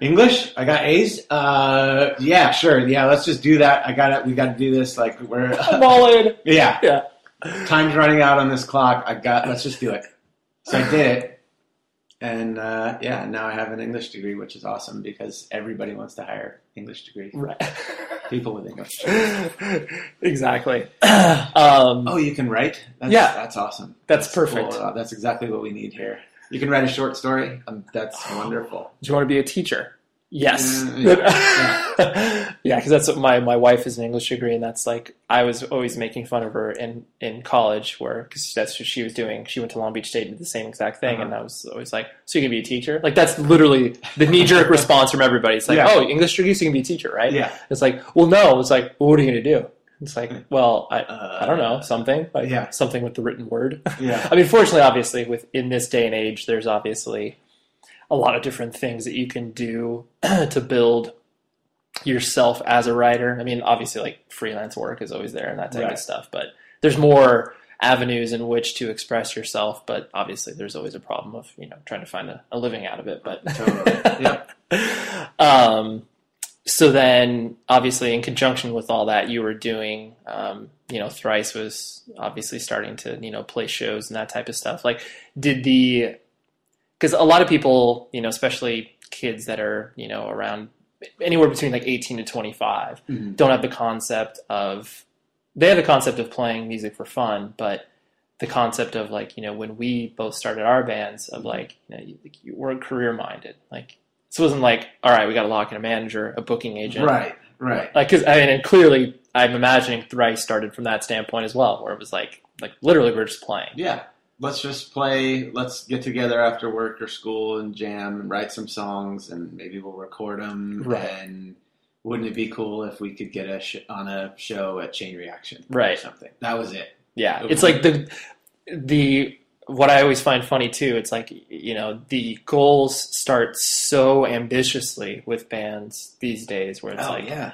English. I got A's. Uh, yeah, sure. Yeah, let's just do that. I got it. We got to do this. Like we're I'm all in. yeah. Yeah. Time's running out on this clock. I got. Let's just do it. So I did it, and uh, yeah, now I have an English degree, which is awesome because everybody wants to hire English degree Right. people with English. exactly. Um, Oh, you can write? That's, Yeah. that's awesome. That's perfect. cool. That's exactly what we need here. You can write a short story. Um, that's wonderful. do you want to be a teacher? Yes. Mm, yeah, because that's what my my wife is an English degree, and that's like I was always making fun of her in in college, where because that's what she was doing. She went to Long Beach State and did the same exact thing, and Uh-huh. I was always like, "So you can be a teacher?" Like that's literally the knee jerk response from everybody. It's like, Yeah. "Oh, English degree, so you can be a teacher, right?" Yeah. It's like, "Well, no." It's like, well, "What are you going to do?" It's like, "Well, I Uh, I don't know, something like yeah. something with the written word." Yeah. I mean, fortunately, obviously, with in this day and age, there's obviously a lot of different things that you can do to build yourself as a writer. I mean, obviously, like freelance work is always there and that type Right. of stuff, but there's more avenues in which to express yourself. But obviously, there's always a problem of you know trying to find a, a living out of it. But Totally. Yep. um, so then, obviously, in conjunction with all that, you were doing, um, you know, Thrice was obviously starting to, you know, play shows and that type of stuff. Like, did the, because a lot of people, you know, especially kids that are, you know, around anywhere between like 18 to 25, Mhm. don't have the concept of, they have the concept of playing music for fun, but the concept of like, you know, when we both started our bands, of like, you know, you, you were career minded. Like, this wasn't like, all right, we got to lock in a manager, a booking agent. Right. Right. Like, cause I mean, and clearly I'm imagining Thrice started from that standpoint as well, where it was like, like literally we're just playing. Yeah. Let's just play. Let's get together after work or school and jam and write some songs, and maybe we'll record them. Right. And wouldn't it be cool if we could get a sh- on a show at Chain Reaction or Right. something? That was it. Yeah, it's like the the what I always find funny too. It's like you know the goals start so ambitiously with bands these days, where it's oh like yeah.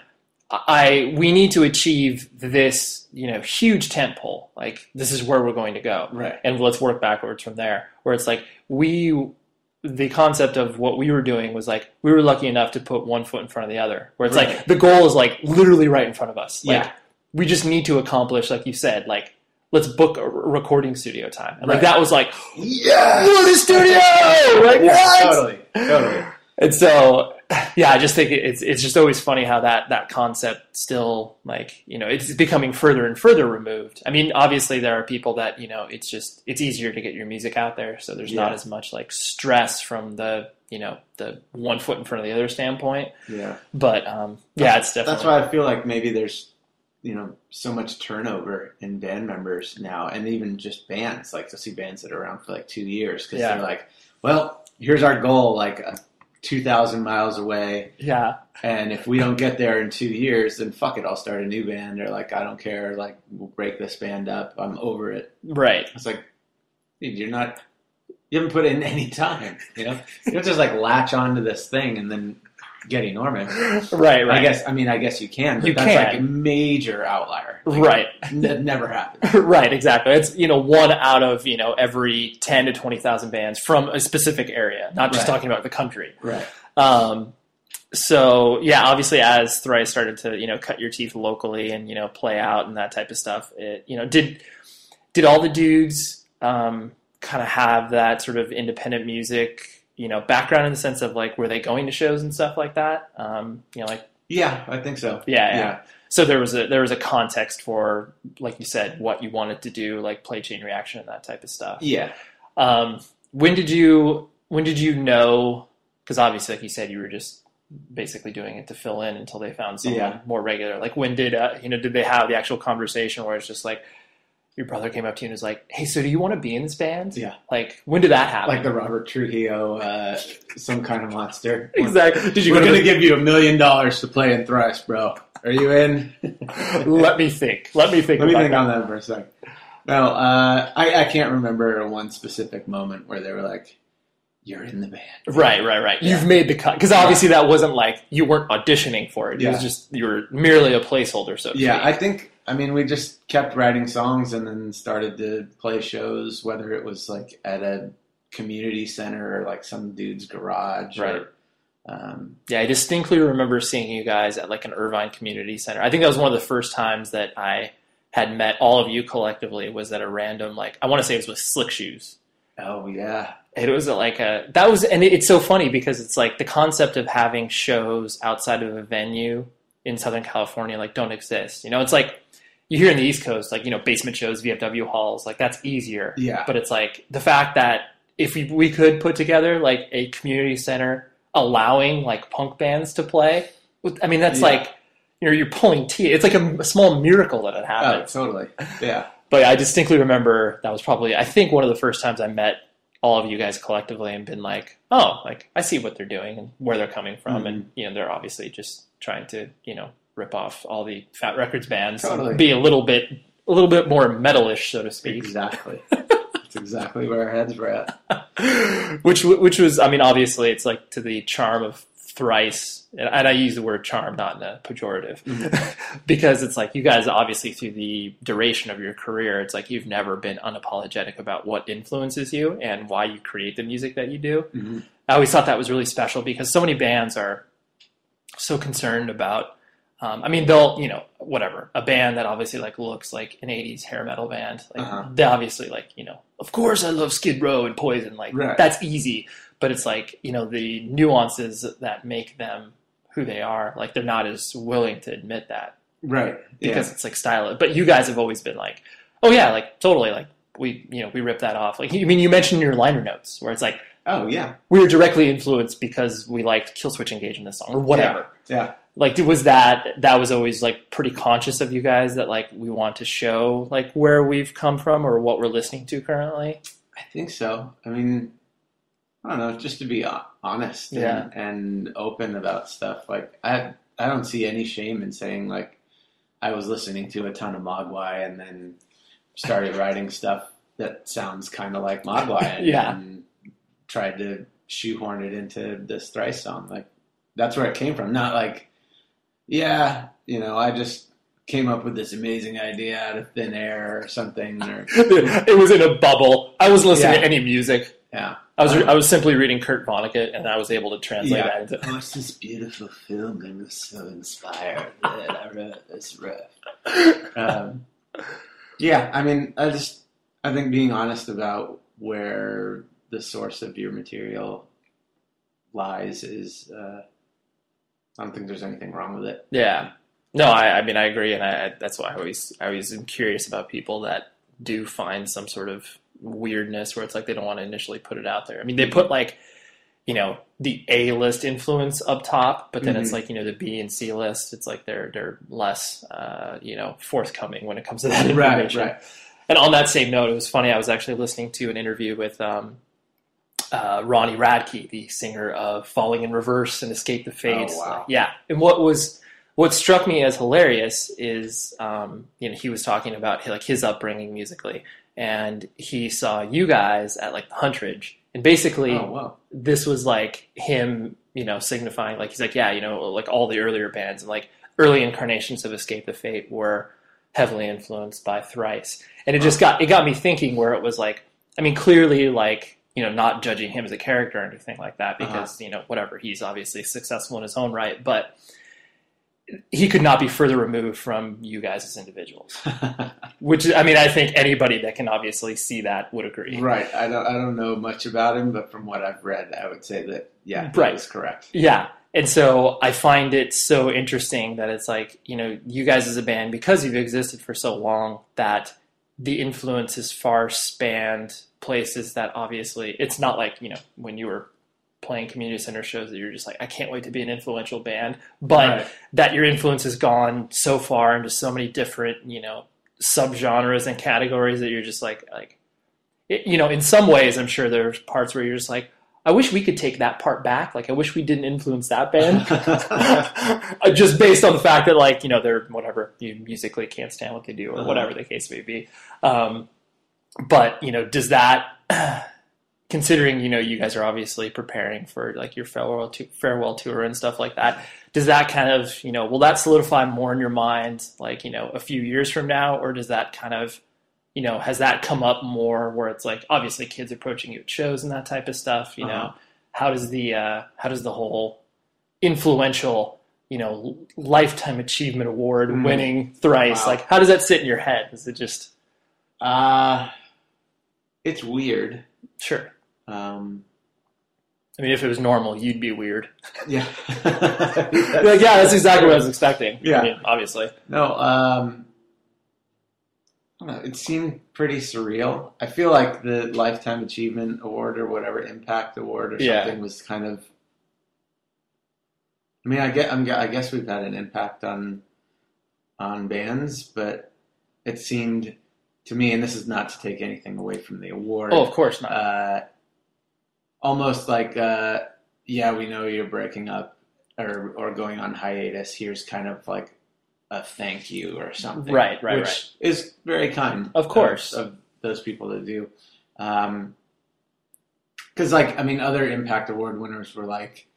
I we need to achieve this you know huge tentpole. Like this is where we're going to go, Right. and let's work backwards from there. Where it's like we the concept of what we were doing was like we were lucky enough to put one foot in front of the other. Where it's like the goal is like literally right in front of us. Like Yeah. we just need to accomplish, like you said, like let's book a recording studio time. And like that was like Yes. we're studio. Like Yeah, what? totally. Totally. And so, yeah, I just think it's it's just always funny how that that concept still like you know it's becoming further and further removed. I mean, obviously there are people that you know it's just it's easier to get your music out there, so there's not as much like stress from the you know the one foot in front of the other standpoint. Yeah. But um, yeah, it's definitely That's why I feel like maybe there's you know so much turnover in band members now, and even just bands. Like to see bands that are around for like two years because Yeah. they're like, well, here's our goal, like uh, two thousand miles away, yeah, and if we don't get there in two years, then fuck it, I'll start a new band. Or like, I don't care, like we'll break this band up. I'm over it. right. It's like, dude, you're not. You haven't put in any time, you know. You don't just like latch onto this thing and then get enormous. Right, right. I guess. I mean, I guess you can. But You that's like a can. major outlier. Like, Right. That never happens. right, exactly. It's you know one out of you know every ten to twenty thousand bands from a specific area, not just Right. talking about the country. Right. Um, so yeah, obviously, as Thrice started to you know cut your teeth locally and you know play out and that type of stuff, it you know did did all the dudes um, kind of have that sort of independent music you know background in the sense of like were they going to shows and stuff like that? Um, you know, like Yeah, I think so. yeah, yeah. So there was a there was a context for like you said what you wanted to do, like play chain reaction and that type of stuff. Yeah. Um, when did you when did you know? Because obviously, like you said, you were just basically doing it to fill in until they found someone Yeah. more regular. Like when did uh, you know? Did they have the actual conversation where it's just like your brother came up to you and was like, "Hey, so do you want to be in this band?" Yeah. Like when did that happen? Like the Robert Trujillo, uh, some kind of monster. exactly. Did you We're go going to to give you a million dollars to play in Thrice, bro. Are you in? Let me think. Let me think. Let me think that. on that for a second. No, uh, I, I can't remember one specific moment where they were like, "You're in the band." Right, right, right. Yeah. You've made the cut because obviously that wasn't like you weren't auditioning for it. It was just you were merely a placeholder. So Yeah. I think. I mean, we just kept writing songs and then started to play shows, whether it was like at a community center or like some dude's garage. Right. Or, um, yeah. I distinctly remember seeing you guys at like an Irvine Community Center. I think that was one of the first times that I had met all of you collectively. Was at a random like I want to say it was with Slick Shoes. oh yeah, It was like a that was and it, it's so funny because it's like the concept of having shows outside of a venue in Southern California like don't exist. You know, it's like you hear in the East Coast like you know basement shows, VFW halls, like that's easier. yeah, but it's like the fact that if we, we could put together like a community center allowing like punk bands to play. I mean, that's Yeah. like you know you're pulling teeth. It's like a, a small miracle that it Oh, happened. totally. Yeah. But I distinctly remember that was probably I think one of the first times I met all of you guys collectively and been like, oh, like I see what they're doing and where they're coming from, Mhm. and you know they're obviously just trying to you know rip off all the Fat Wreck Chords bands, and Totally. be a little bit a little bit more metalish, so to speak. Exactly. That's exactly where our heads were at. which which was I mean obviously it's like to the charm of thrice and, I use the word charm not in a pejorative because it's like you guys obviously through the duration of your career it's like you've never been unapologetic about what influences you and why you create the music that you do Mhm. I always thought that was really special because so many bands are so concerned about. Um, I mean, they'll you know whatever a band that obviously like looks like an '80s hair metal band. Like Uh-huh. they obviously like you know, of course I love Skid Row and Poison. Like Right. that's easy, but it's like you know the nuances that make them who they are. Like they're not as willing to admit that Right. because it's like style. But you guys have always been like, oh yeah, like totally like. We, you know, we rip that off. Like, I mean, you mentioned in your liner notes where it's like, Oh yeah. we were directly influenced because we liked Killswitch Engage in this song or whatever. Yeah. Like was that that was always like pretty conscious of you guys that like we want to show like where we've come from or what we're listening to currently. I think so. I mean, I don't know, just to be ho- honest and, Yeah. and open about stuff. Like I, I don't see any shame in saying like I was listening to a ton of Mogwai and then started writing stuff that sounds kind of like Mogwai and, Yeah. and tried to shoehorn it into this thrice song. Like that's where it came from. Not like, yeah, you know, I just came up with this amazing idea out of thin air or something. Or it was in a bubble. I wasn't listening Yeah. to any music. yeah. I was I was simply reading Kurt Vonnegut and I was able to translate Yeah. that into I watched this beautiful film and was so inspired that I wrote this riff. Um, yeah, I mean, I just I think being honest about where the source of your material lies is. Uh, I don't think there's anything wrong with it. Yeah. No, I, I mean I agree, and I, that's why I always I always am curious about people that do find some sort of weirdness where it's like they don't want to initially put it out there. I mean, they put like you know the A list influence up top, but then it's Mhm. like you know the B and C list. It's like they're they're less uh, you know forthcoming when it comes to that Right, information. right. And on that same note, it was funny. I was actually listening to an interview with um, uh, Ronnie Radke, the singer of Falling in Reverse and Escape the Fates. Oh, wow. Yeah, and what was what struck me as hilarious is um, you know he was talking about like his upbringing musically, and he saw you guys at like the Huntridge, and basically Oh wow. this was like him, you know, signifying like he's like, yeah, you know, like all the earlier bands and like early incarnations of Escape the Fate were heavily influenced by Thrice, and it just got it got me thinking where it was like, I mean, clearly like you know, not judging him as a character or anything like that uh-huh. because you know whatever he's obviously successful in his own right, but he could not be further removed from you guys as individuals. Which I mean, I think anybody that can obviously see that would agree. right. I don't. I don't know much about him, but from what I've read, I would say that yeah, that Right. is correct. Yeah. And so I find it so interesting that it's like, you know, you guys as a band, because you've existed for so long, that the influence has far spanned places that obviously it's not like, you know, when you were playing community center shows that you're just like, I can't wait to be an influential band. But Right. that your influence has gone so far into so many different, you know, subgenres and categories that you're just like, like, it, you know, in some ways, I'm sure there's parts where you're just like, I wish we could take that part back. Like, I wish we didn't influence that band. Uh, just based on the fact that, like, you know, they're whatever you musically can't stand what they do or Uh-huh. whatever the case may be. Um, but you know, does that, considering you know you guys are obviously preparing for like your farewell to, farewell tour and stuff like that, does that kind of you know will that solidify more in your mind like you know a few years from now, or does that kind of you know has that come up more where it's like obviously kids approaching you at shows and that type of stuff you know Uh-huh. how does the uh, how does the whole influential you know lifetime achievement award Mm. winning thrice Wow. like how does that sit in your head is it just Uh, it's weird. sure Um, i mean if it was normal you'd be weird yeah. Like yeah that's exactly what i was expecting Yeah. I mean, obviously No, um, know, it seemed pretty surreal. I feel like the Lifetime Achievement Award or whatever Impact Award or Yeah. something was kind of I mean, I get, I'm, I guess we've had an impact on on bands, but it seemed to me, and this is not to take anything away from the award. Oh, of course not. uh, almost like, uh, yeah, we know you're breaking up or or going on hiatus. Here's kind of like a thank you or something, Right, right, which right. is very kind, Of course. of, of those people to do. Um, because, like, I mean, other Impact Award winners were like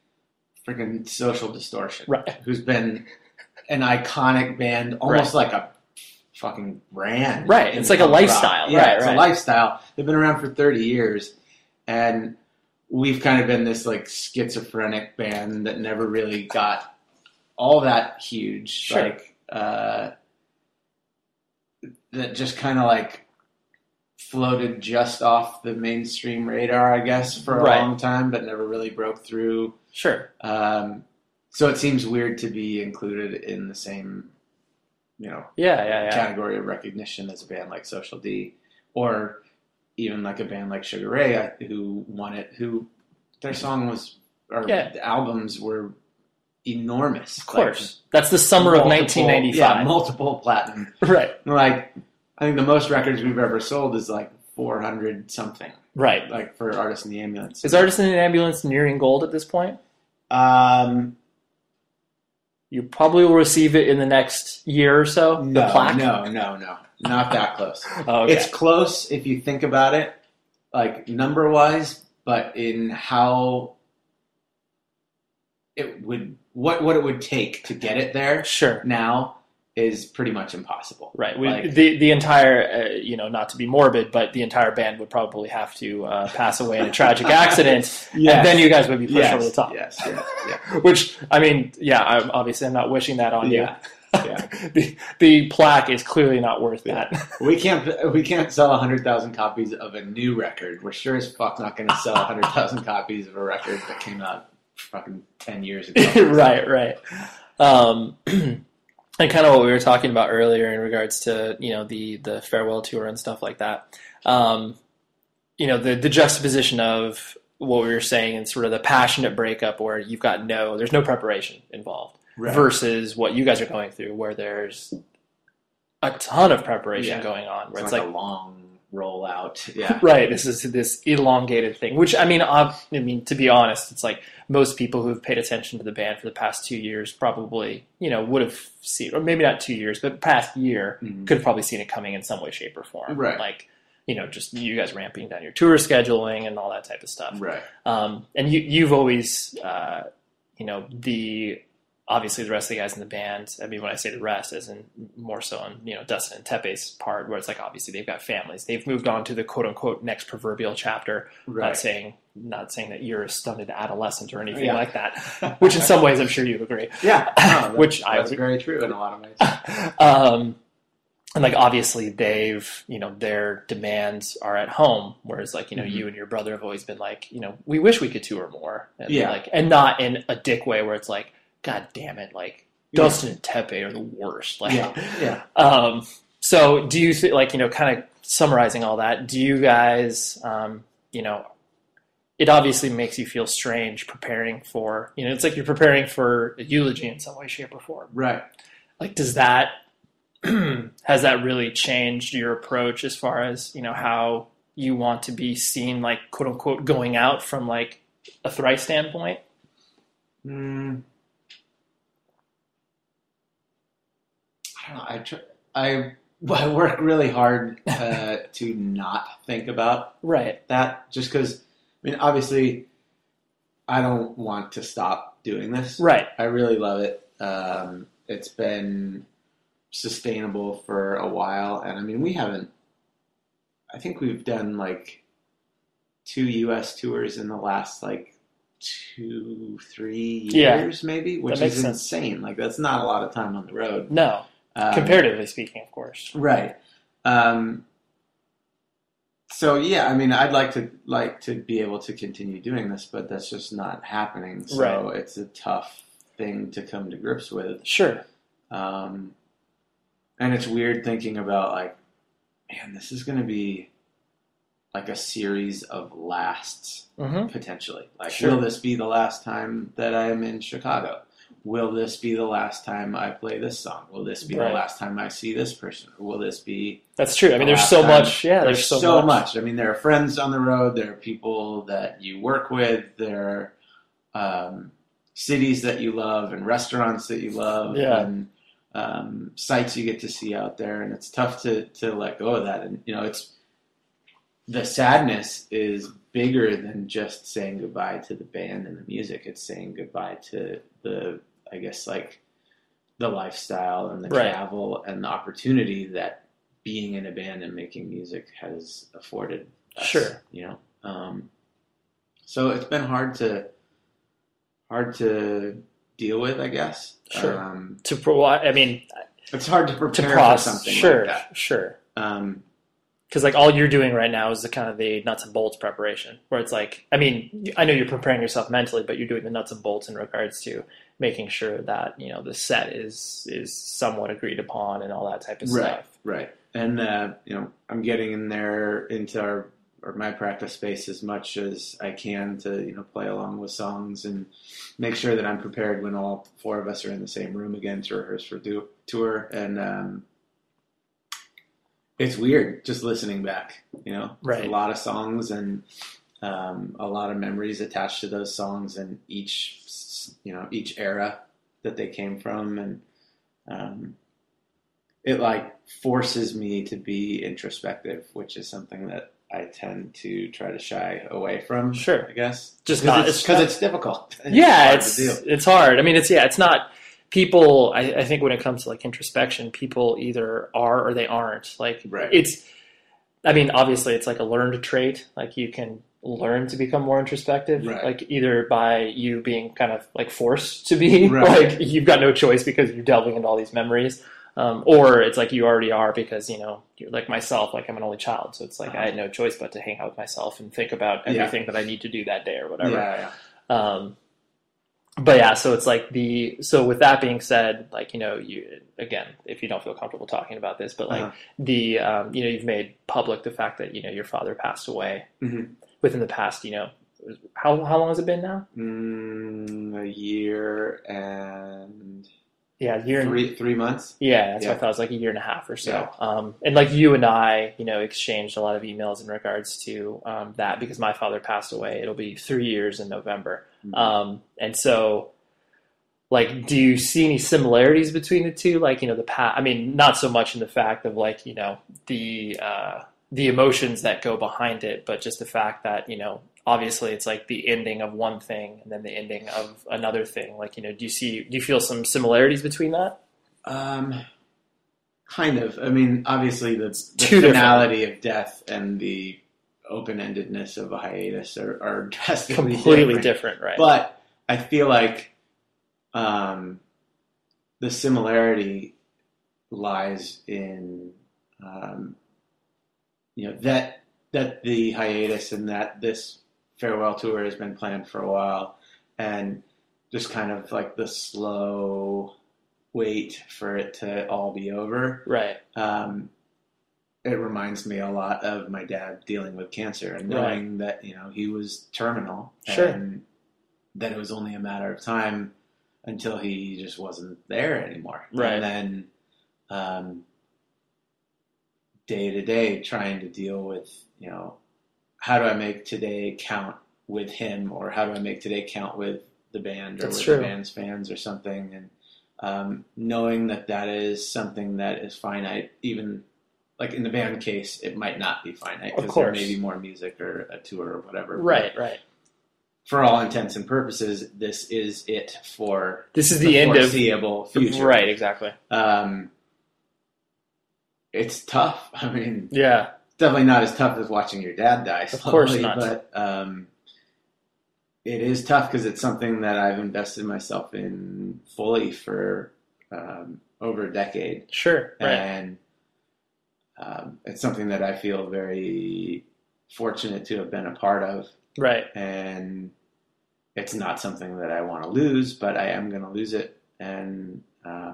freaking Social Distortion, right. who's been an iconic band, almost like a fucking brand. Right, it's like a lifestyle. Yeah, Right, it's right. a lifestyle. They've been around for 30 years, and we've kind of been this like schizophrenic band that never really got all that huge. Sure. Like, uh, that just kind of like floated just off the mainstream radar, I guess, for a Right. long time, but never really broke through. Sure. Um, so it seems weird to be included in the same, you know, Yeah, yeah, yeah. category of recognition as a band like Social D, or even like a band like Sugar Ray, who won it. Who their song was, or Yeah. the albums were enormous. Of course. That's the summer of 1995. Yeah, multiple platinum. right. Like I think the most records we've ever sold is like 400 something. Right. Like for Artist in the Ambulance. Is Artist in the Ambulance nearing gold at this point? Um, You probably will receive it in the next year or so. no, no, no, no, not that close. Oh, okay. It's close if you think about it, like number wise, but in how it would what what it would take to get it there sure. now is pretty much impossible. Right. We, Like- the the entire, uh, you know, not to be morbid, but the entire band would probably have to uh, pass away in a tragic accident, and then you guys would be pushed yes, over the top. Yes, yes, yeah. Which I mean, yeah, I'm obviously I'm not wishing that on Yeah, you. yeah. the the plaque is clearly not worth Yeah. that. We can't we can't sell hundred thousand copies of a new record. We're sure as fuck not going to sell hundred thousand copies of a record that came out fucking ten years ago. right, right. Um, and kind of what we were talking about earlier in regards to you know the the farewell tour and stuff like that. Um, you know the the juxtaposition of what we were saying and sort of the passionate breakup where you've got no there's no preparation involved Right. versus what you guys are going through where there's a ton of preparation Yeah. going on where It's it's like, like a long rollout. Yeah. Right. This is this elongated thing, which I mean, ob- I mean, to be honest, it's like most people who have paid attention to the band for the past two years probably, you know, would have seen, or maybe not two years, but past year Mhm. could have probably seen it coming in some way, shape, or form. Right. Like, you know, just you guys ramping down your tour scheduling and all that type of stuff. Right. Um, and you, you've always, uh, you know, the obviously the rest of the guys in the band. I mean, when I say the rest, as in more so on you know Dustin and Teppei's part, where it's like obviously they've got families, they've moved on to the quote unquote next proverbial chapter. Not saying not saying that you're a stunted adolescent or anything Yeah. like that. Which in some ways I'm sure you agree. yeah. No, Which I was very true in a lot of ways. um, and like obviously they've you know their demands are at home whereas like you know Mhm. you and your brother have always been like you know we wish we could tour more and Yeah. like and not in a dick way where it's like god damn it like Yeah. dustin and teppei are the worst like Yeah. Yeah. um so do you think like you know kind of summarizing all that do you guys um you know it obviously makes you feel strange preparing for you know it's like you're preparing for a eulogy in some way shape or form Right. like does that has that really changed your approach as far as you know how you want to be seen like quote unquote going out from like a thrice standpoint Mm. I don't. I I work really hard uh, to not think about right that, just because. I mean, obviously, I don't want to stop doing this. right I really love it. Um, it's been sustainable for a while, and I mean, we haven't. I think we've done like two U.S. tours in the last like two, three Yeah. years, maybe, which is sense. insane. Like that's not a lot of time on the road. no Um, comparatively speaking of course Right. Um, so yeah, I mean, I'd like to like to be able to continue doing this, but that's just not happening. So Right. it's a tough thing to come to grips with. sure Um, and it's weird thinking about like, man, this is going to be like a series of lasts hmm potentially. Like, Sure. will this be the last time that I'm in Chicago? Will this be the last time I play this song? Will this be Right. the last time I see this person? Or will this be That's true. I mean, the there's so time? much. Yeah, there's, so, so much. much. I mean, there are friends on the road. There are people that you work with. There are um, cities that you love and restaurants that you love. Yeah. And um, sites you get to see out there, and it's tough to to let go of that. And you know, it's the sadness is bigger than just saying goodbye to the band and the music. It's saying goodbye to the, I guess, like the lifestyle and the Right. travel and the opportunity that being in a band and making music has afforded us, Sure. you know um, so it's been hard to hard to deal with i guess Sure. um, To pro- I mean, it's hard to to prepare for something Sure, like that sure. um, because like all you're doing right now is the kind of the nuts and bolts preparation where it's like i mean i know you're preparing yourself mentally but you're doing the nuts and bolts in regards to making sure that you know the set is is somewhat agreed upon and all that type of Right. stuff Right. And uh, you know, I'm getting in there into our or my practice space as much as I can to, you know, play along with songs and make sure that I'm prepared when all four of us are in the same room again to rehearse for do- tour. And um, it's weird just listening back, you know. Right. A lot of songs and um, a lot of memories attached to those songs and each you know, each era that they came from and um, it like forces me to be introspective, which is something that I tend to try to shy away from. Sure. I guess Just because not- it's, it's it's difficult. yeah it's it's hard i mean it's yeah it's not people I, I think when it comes to like introspection people either are or they aren't like Right. it's i mean obviously it's like a learned trait like you can learn to become more introspective Right. like either by you being kind of like forced to be Right. like you've got no choice because you're delving into all these memories um, or it's like you already are because you know you're like myself like i'm an only child so it's like Uh-huh. i had no choice but to hang out with myself and think about Yeah. everything that i need to do that day or whatever Yeah, yeah. um, but yeah, so it's like the so with that being said, like you know, you again, if you don't feel comfortable talking about this, but like Uh-huh. the um, you know, you've made public the fact that you know your father passed away Mhm. within the past, you know, how how long has it been now? Mm, a year and Yeah, year and three three months. Yeah, that's Yeah. what I thought. It was like a year and a half or so. Yeah. Um, and like you and I, you know, exchanged a lot of emails in regards to um, that because my father passed away. It'll be three years in November. Mhm. Um, and so, like, do you see any similarities between the two? Like, you know, the past. I mean, not so much in the fact of like, you know, the uh, the emotions that go behind it, but just the fact that you know, obviously, it's like the ending of one thing and then the ending of another thing. Like, you know, do you see? Do you feel some similarities between that? Um, kind of. I mean, obviously, the, the Two different- finality of death and the open endedness of a hiatus are, are drastically completely different. different, right? But I feel like um, the similarity lies in um, you know that that the hiatus and that this farewell tour has been planned for a while, and just kind of like the slow wait for it to all be over. right, Um, it reminds me a lot of my dad dealing with cancer and Right. knowing that you know he was terminal Sure. and that it was only a matter of time until he just wasn't there anymore. Right. And then um, day to day trying to deal with you know how do I make today count with him or how do I make today count with the band or That's with true. the band's fans or something and um, knowing that that is something that is finite even like in the band case it might not be finite because there may be more music or a tour or whatever But right, right. for all intents and purposes this is it for This is the, end of foreseeable future right, exactly. um, it's tough i mean Yeah, definitely not as tough as watching your dad die. Of course not. But um, it is tough because it's something that I've invested myself in fully for um, over a decade, sure, right, and um, it's something that I feel very fortunate to have been a part of. right. And it's not something that I want to lose, but I am going to lose it, and uh,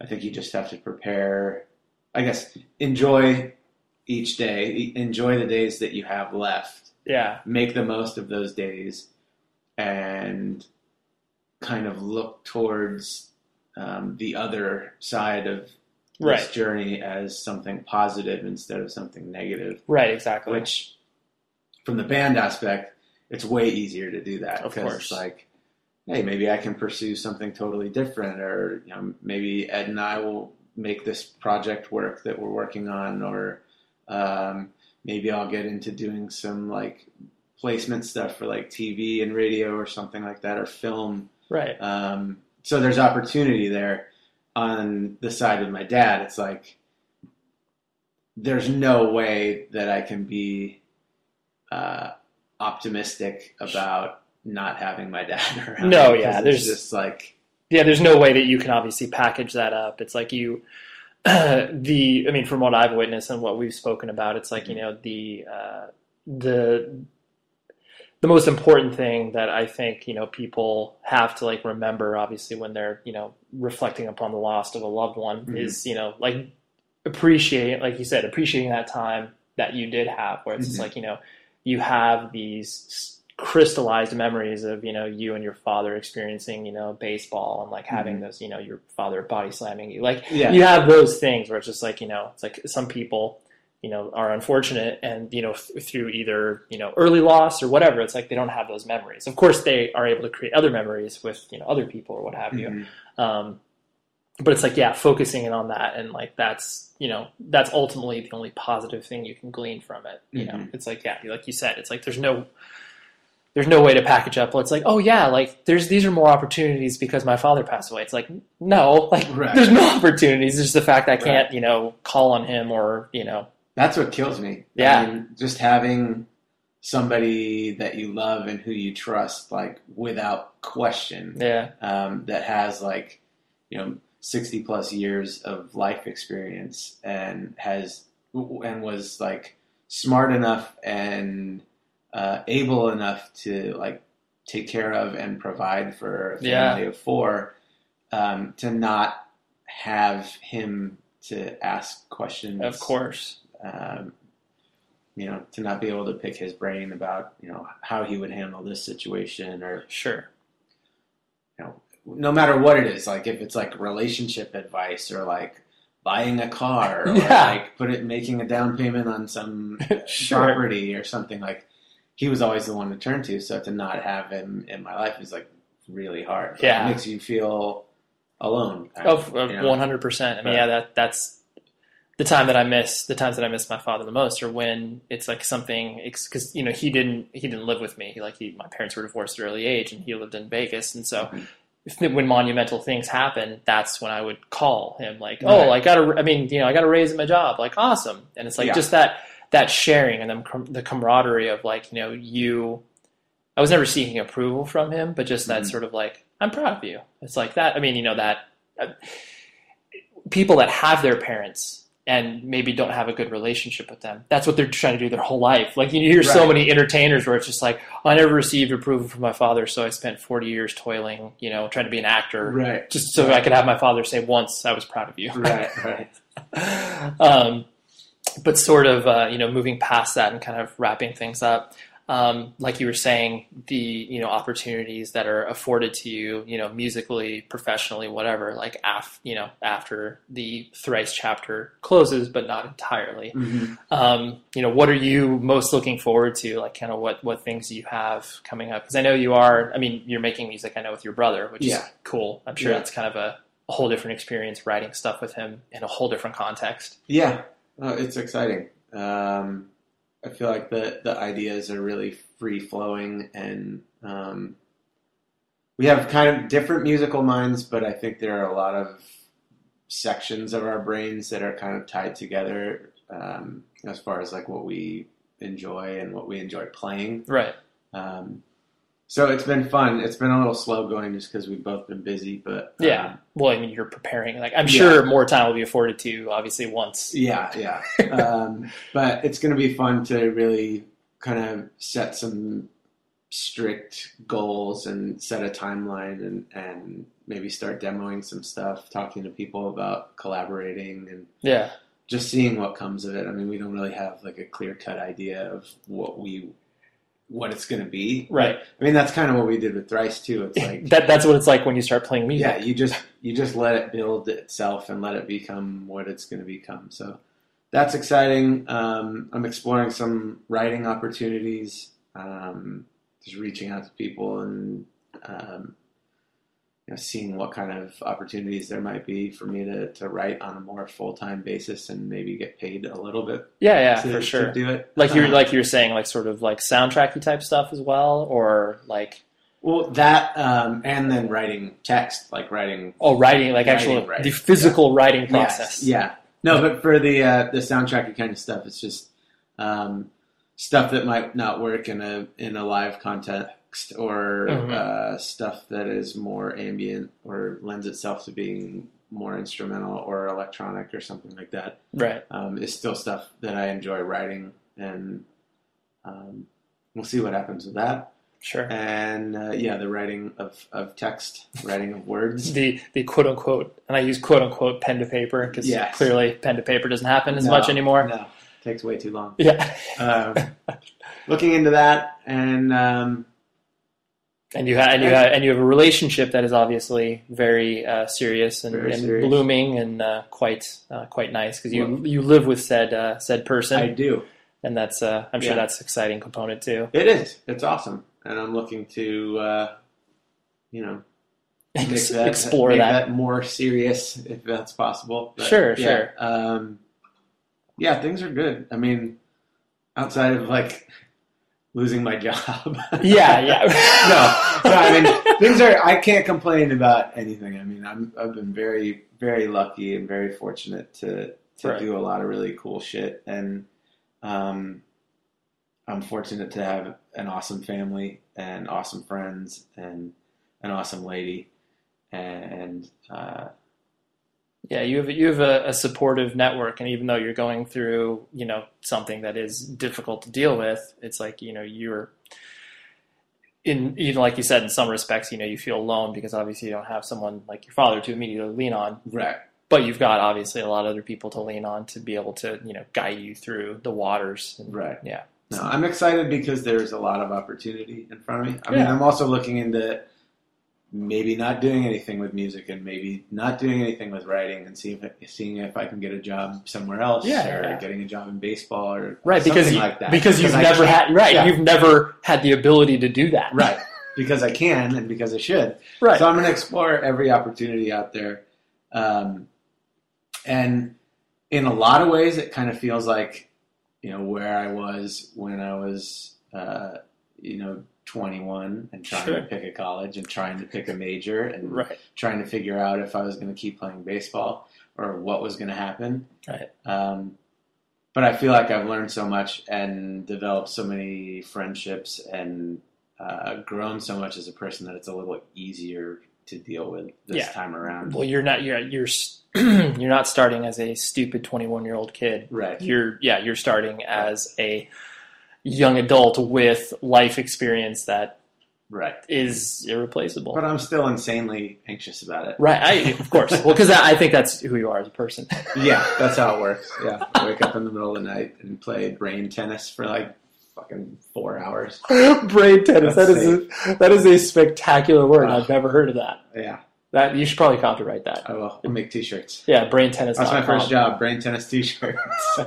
I think you just have to prepare. I guess enjoy each day. Enjoy the days that you have left. Yeah, Make the most of those days, and kind of look towards um, the other side of this journey as something positive instead of something negative. Right. Exactly. Which, from the band aspect, it's way easier to do that. Of course. it's like, hey, maybe I can pursue something totally different, or you know, maybe Ed and I will make this project work that we're working on, or um, maybe I'll get into doing some like placement stuff for like TV and radio or something like that, or film. right. Um, so there's opportunity there. On the side of my dad, it's like there's no way that I can be uh, optimistic about not having my dad around. No, yeah, there's- just like yeah, there's no way that you can obviously package that up. It's like you, the, I mean, from what I've witnessed and what we've spoken about, it's like, you know, the, uh, the, the most important thing that I think, you know, people have to like remember, obviously, when they're, you know, reflecting upon the loss of a loved one Mhm. is, you know, like appreciate, like you said, appreciating that time that you did have, where it's just Mhm. like, you know, you have these crystallized memories of you know you and your father experiencing you know baseball and like having Mhm. those you know your father body slamming you like yeah, you have those things where it's just like you know it's like some people you know are unfortunate and you know th- through either you know early loss or whatever it's like they don't have those memories of course they are able to create other memories with you know other people or what have you Mhm. um, but it's like yeah focusing in on that and like that's you know that's ultimately the only positive thing you can glean from it you know Mhm. it's like yeah like you said it's like there's no there's no way to package up well, it's like oh yeah like there's these are more opportunities because my father passed away it's like no like Right. there's no opportunities it's just the fact i can't you know call on him or you know That's what kills me. Yeah. I mean, just having somebody that you love and who you trust, like without question, yeah um, that has like you know 60 plus years of life experience and has and was like smart enough and uh, able enough to like take care of and provide for a family Yeah. of four um, to not have him to ask questions of course um, you know to not be able to pick his brain about you know how he would handle this situation or sure you know, no matter what it is, like if it's like relationship advice or like buying a car or Yeah. like put it making a down payment on some Sure. property or something like he was always the one to turn to. So to not have him in my life is like really hard. Like, Yeah. it makes you feel alone. Oh, of, you know? one hundred percent. I mean, yeah, that that's the time that I miss. The times that I miss my father the most are when it's like something because you know he didn't he didn't live with me. He, like he, my parents were divorced at an early age, and he lived in Vegas, and so. Mhm. When monumental things happen, that's when I would call him. Like, Right. oh, I got to. I mean, you know, I got to raise him a job. Like, awesome. And it's like Yeah. just that that sharing and then the camaraderie of like, you know, you. I was never seeking approval from him, but just that Mhm. sort of like, I'm proud of you. It's like that. I mean, you know, that uh, people that have their parents and maybe don't have a good relationship with them, that's what they're trying to do their whole life. Like you hear so many entertainers where it's just like, I never received approval from my father, so I spent 40 years toiling, you know, trying to be an actor. Right. Just so I could have my father say once, I was proud of you. Right. Right. um, but sort of, uh, you know, moving past that and kind of wrapping things up. Um, like you were saying, the you know opportunities that are afforded to you, you know, musically, professionally, whatever. Like af, you know, after the thrice chapter closes, but not entirely. Mhm. Um, you know, what are you most looking forward to? Like, kind of what what things you have coming up? Because I know you are. I mean, you're making music. I know with your brother, which Yeah. is cool. I'm sure Yeah. it's kind of a, a whole different experience writing stuff with him in a whole different context. Yeah, uh, it's exciting. Um, I feel like the the ideas are really free flowing, and um, we have kind of different musical minds, but I think there are a lot of sections of our brains that are kind of tied together um, as far as like what we enjoy and what we enjoy playing. Right. Um, so it's been fun. It's been a little slow going just because we've both been busy, but um, Yeah. Well, I mean, you're preparing. Like, I'm Yeah. sure more time will be afforded to you, obviously, once. Yeah, yeah. um, but it's going to be fun to really kind of set some strict goals and set a timeline and, and maybe start demoing some stuff, talking to people about collaborating and Yeah. just seeing what comes of it. I mean, we don't really have like a clear cut idea of what we what it's going to be. Right. I mean, that's kind of what we did with Thrice too. It's like that that's what it's like when you start playing music. yeah, you just you just let it build itself and let it become what it's going to become. So that's exciting. Um, I'm exploring some writing opportunities. Um, just reaching out to people and um, know, seeing what kind of opportunities there might be for me to, to write on a more full time basis and maybe get paid a little bit yeah, yeah, to, for to sure. do it. Like you're Uh, like you're saying, like sort of like soundtracky type stuff as well, or like well that um, and then writing text, like writing oh, writing, like Writing, actual right. the physical writing Yes, process. yeah. No, but for the uh, the soundtracky kind of stuff, it's just um, stuff that might not work in a in a live context, or Mhm. uh, stuff that is more ambient or lends itself to being more instrumental or electronic or something like that. Right. Um, is still stuff that I enjoy writing, and um, we'll see what happens with that. Sure. And uh, yeah, the writing of, of text, writing of words. The the quote unquote, and I use quote unquote pen to paper because Yes. clearly pen to paper doesn't happen as No, much anymore. No, takes way too long. Yeah. um, looking into that and um, and you have and you have and you have a relationship that is obviously very uh, serious and, Very and serious. blooming and uh, quite uh, quite nice because you you live with said uh, said person I do. and that's uh, I'm sure Yeah. that's an exciting component too. It is. It's awesome, and I'm looking to uh, you know make that, explore make that. more serious if that's possible. But, Sure, yeah, sure. Um, yeah, things are good. I mean, outside of like losing my job. Yeah, yeah. no, no. I mean, things are. I can't complain about anything. I mean, I'm. I've been very, very lucky and very fortunate to to Right. do a lot of really cool shit, and um, I'm fortunate to have an awesome family and awesome friends and an awesome lady, and uh, Yeah, you have you have a, a supportive network, and even though you're going through you know something that is difficult to deal with, it's like you know you're in you know like you said in some respects you know you feel alone because obviously you don't have someone like your father to immediately lean on, right. but you've got obviously a lot of other people to lean on to be able to you know guide you through the waters. And, Right. Yeah. No, I'm excited because there's a lot of opportunity in front of me. I mean, Yeah. I'm also looking into maybe not doing anything with music and maybe not doing anything with writing and see if, seeing if I can get a job somewhere else Yeah, or yeah. getting a job in baseball or Right, something because you, like that. because you've I never had right, Yeah. you've never had the ability to do that. right because I can and because I should. Right. So I'm going to explore every opportunity out there. Um, and in a lot of ways, it kind of feels like, you know, where I was when I was, uh, you know, 21 and trying Sure. to pick a college and trying to pick a major and right. trying to figure out if I was going to keep playing baseball or what was going to happen. Right. Um, but I feel like I've learned so much and developed so many friendships and uh, grown so much as a person that it's a little easier to deal with this Yeah. time around. Well, you're not you're you're you're not starting as a stupid 21 year old kid. Right. You're yeah you're starting as a young adult with life experience that Right. is irreplaceable. But I'm still insanely anxious about it. right. I of course. Well, because I, think that's who you are as a person. Yeah, that's how it works. Yeah. I wake up in the middle of the night and play brain tennis for like fucking four hours. Brain tennis. That's That is a, that is a spectacular word. Wow. I've never heard of that. Yeah. That you should probably copyright that. I will. I'll make t shirts. Yeah, brain tennis. That's my first job, brain tennis t shirts.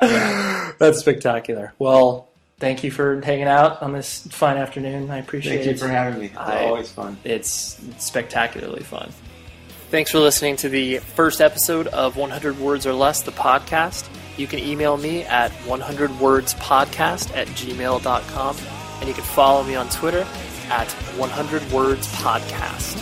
That's spectacular. Well, thank you for hanging out on this fine afternoon. I appreciate it. Thank you it. for having me. It's I- always fun. it's spectacularly fun. Thanks for listening to the first episode of 100 Words or Less, the podcast. You can email me at 100wordspodcast at gmail.com, and you can follow me on Twitter at 100 Words Podcast.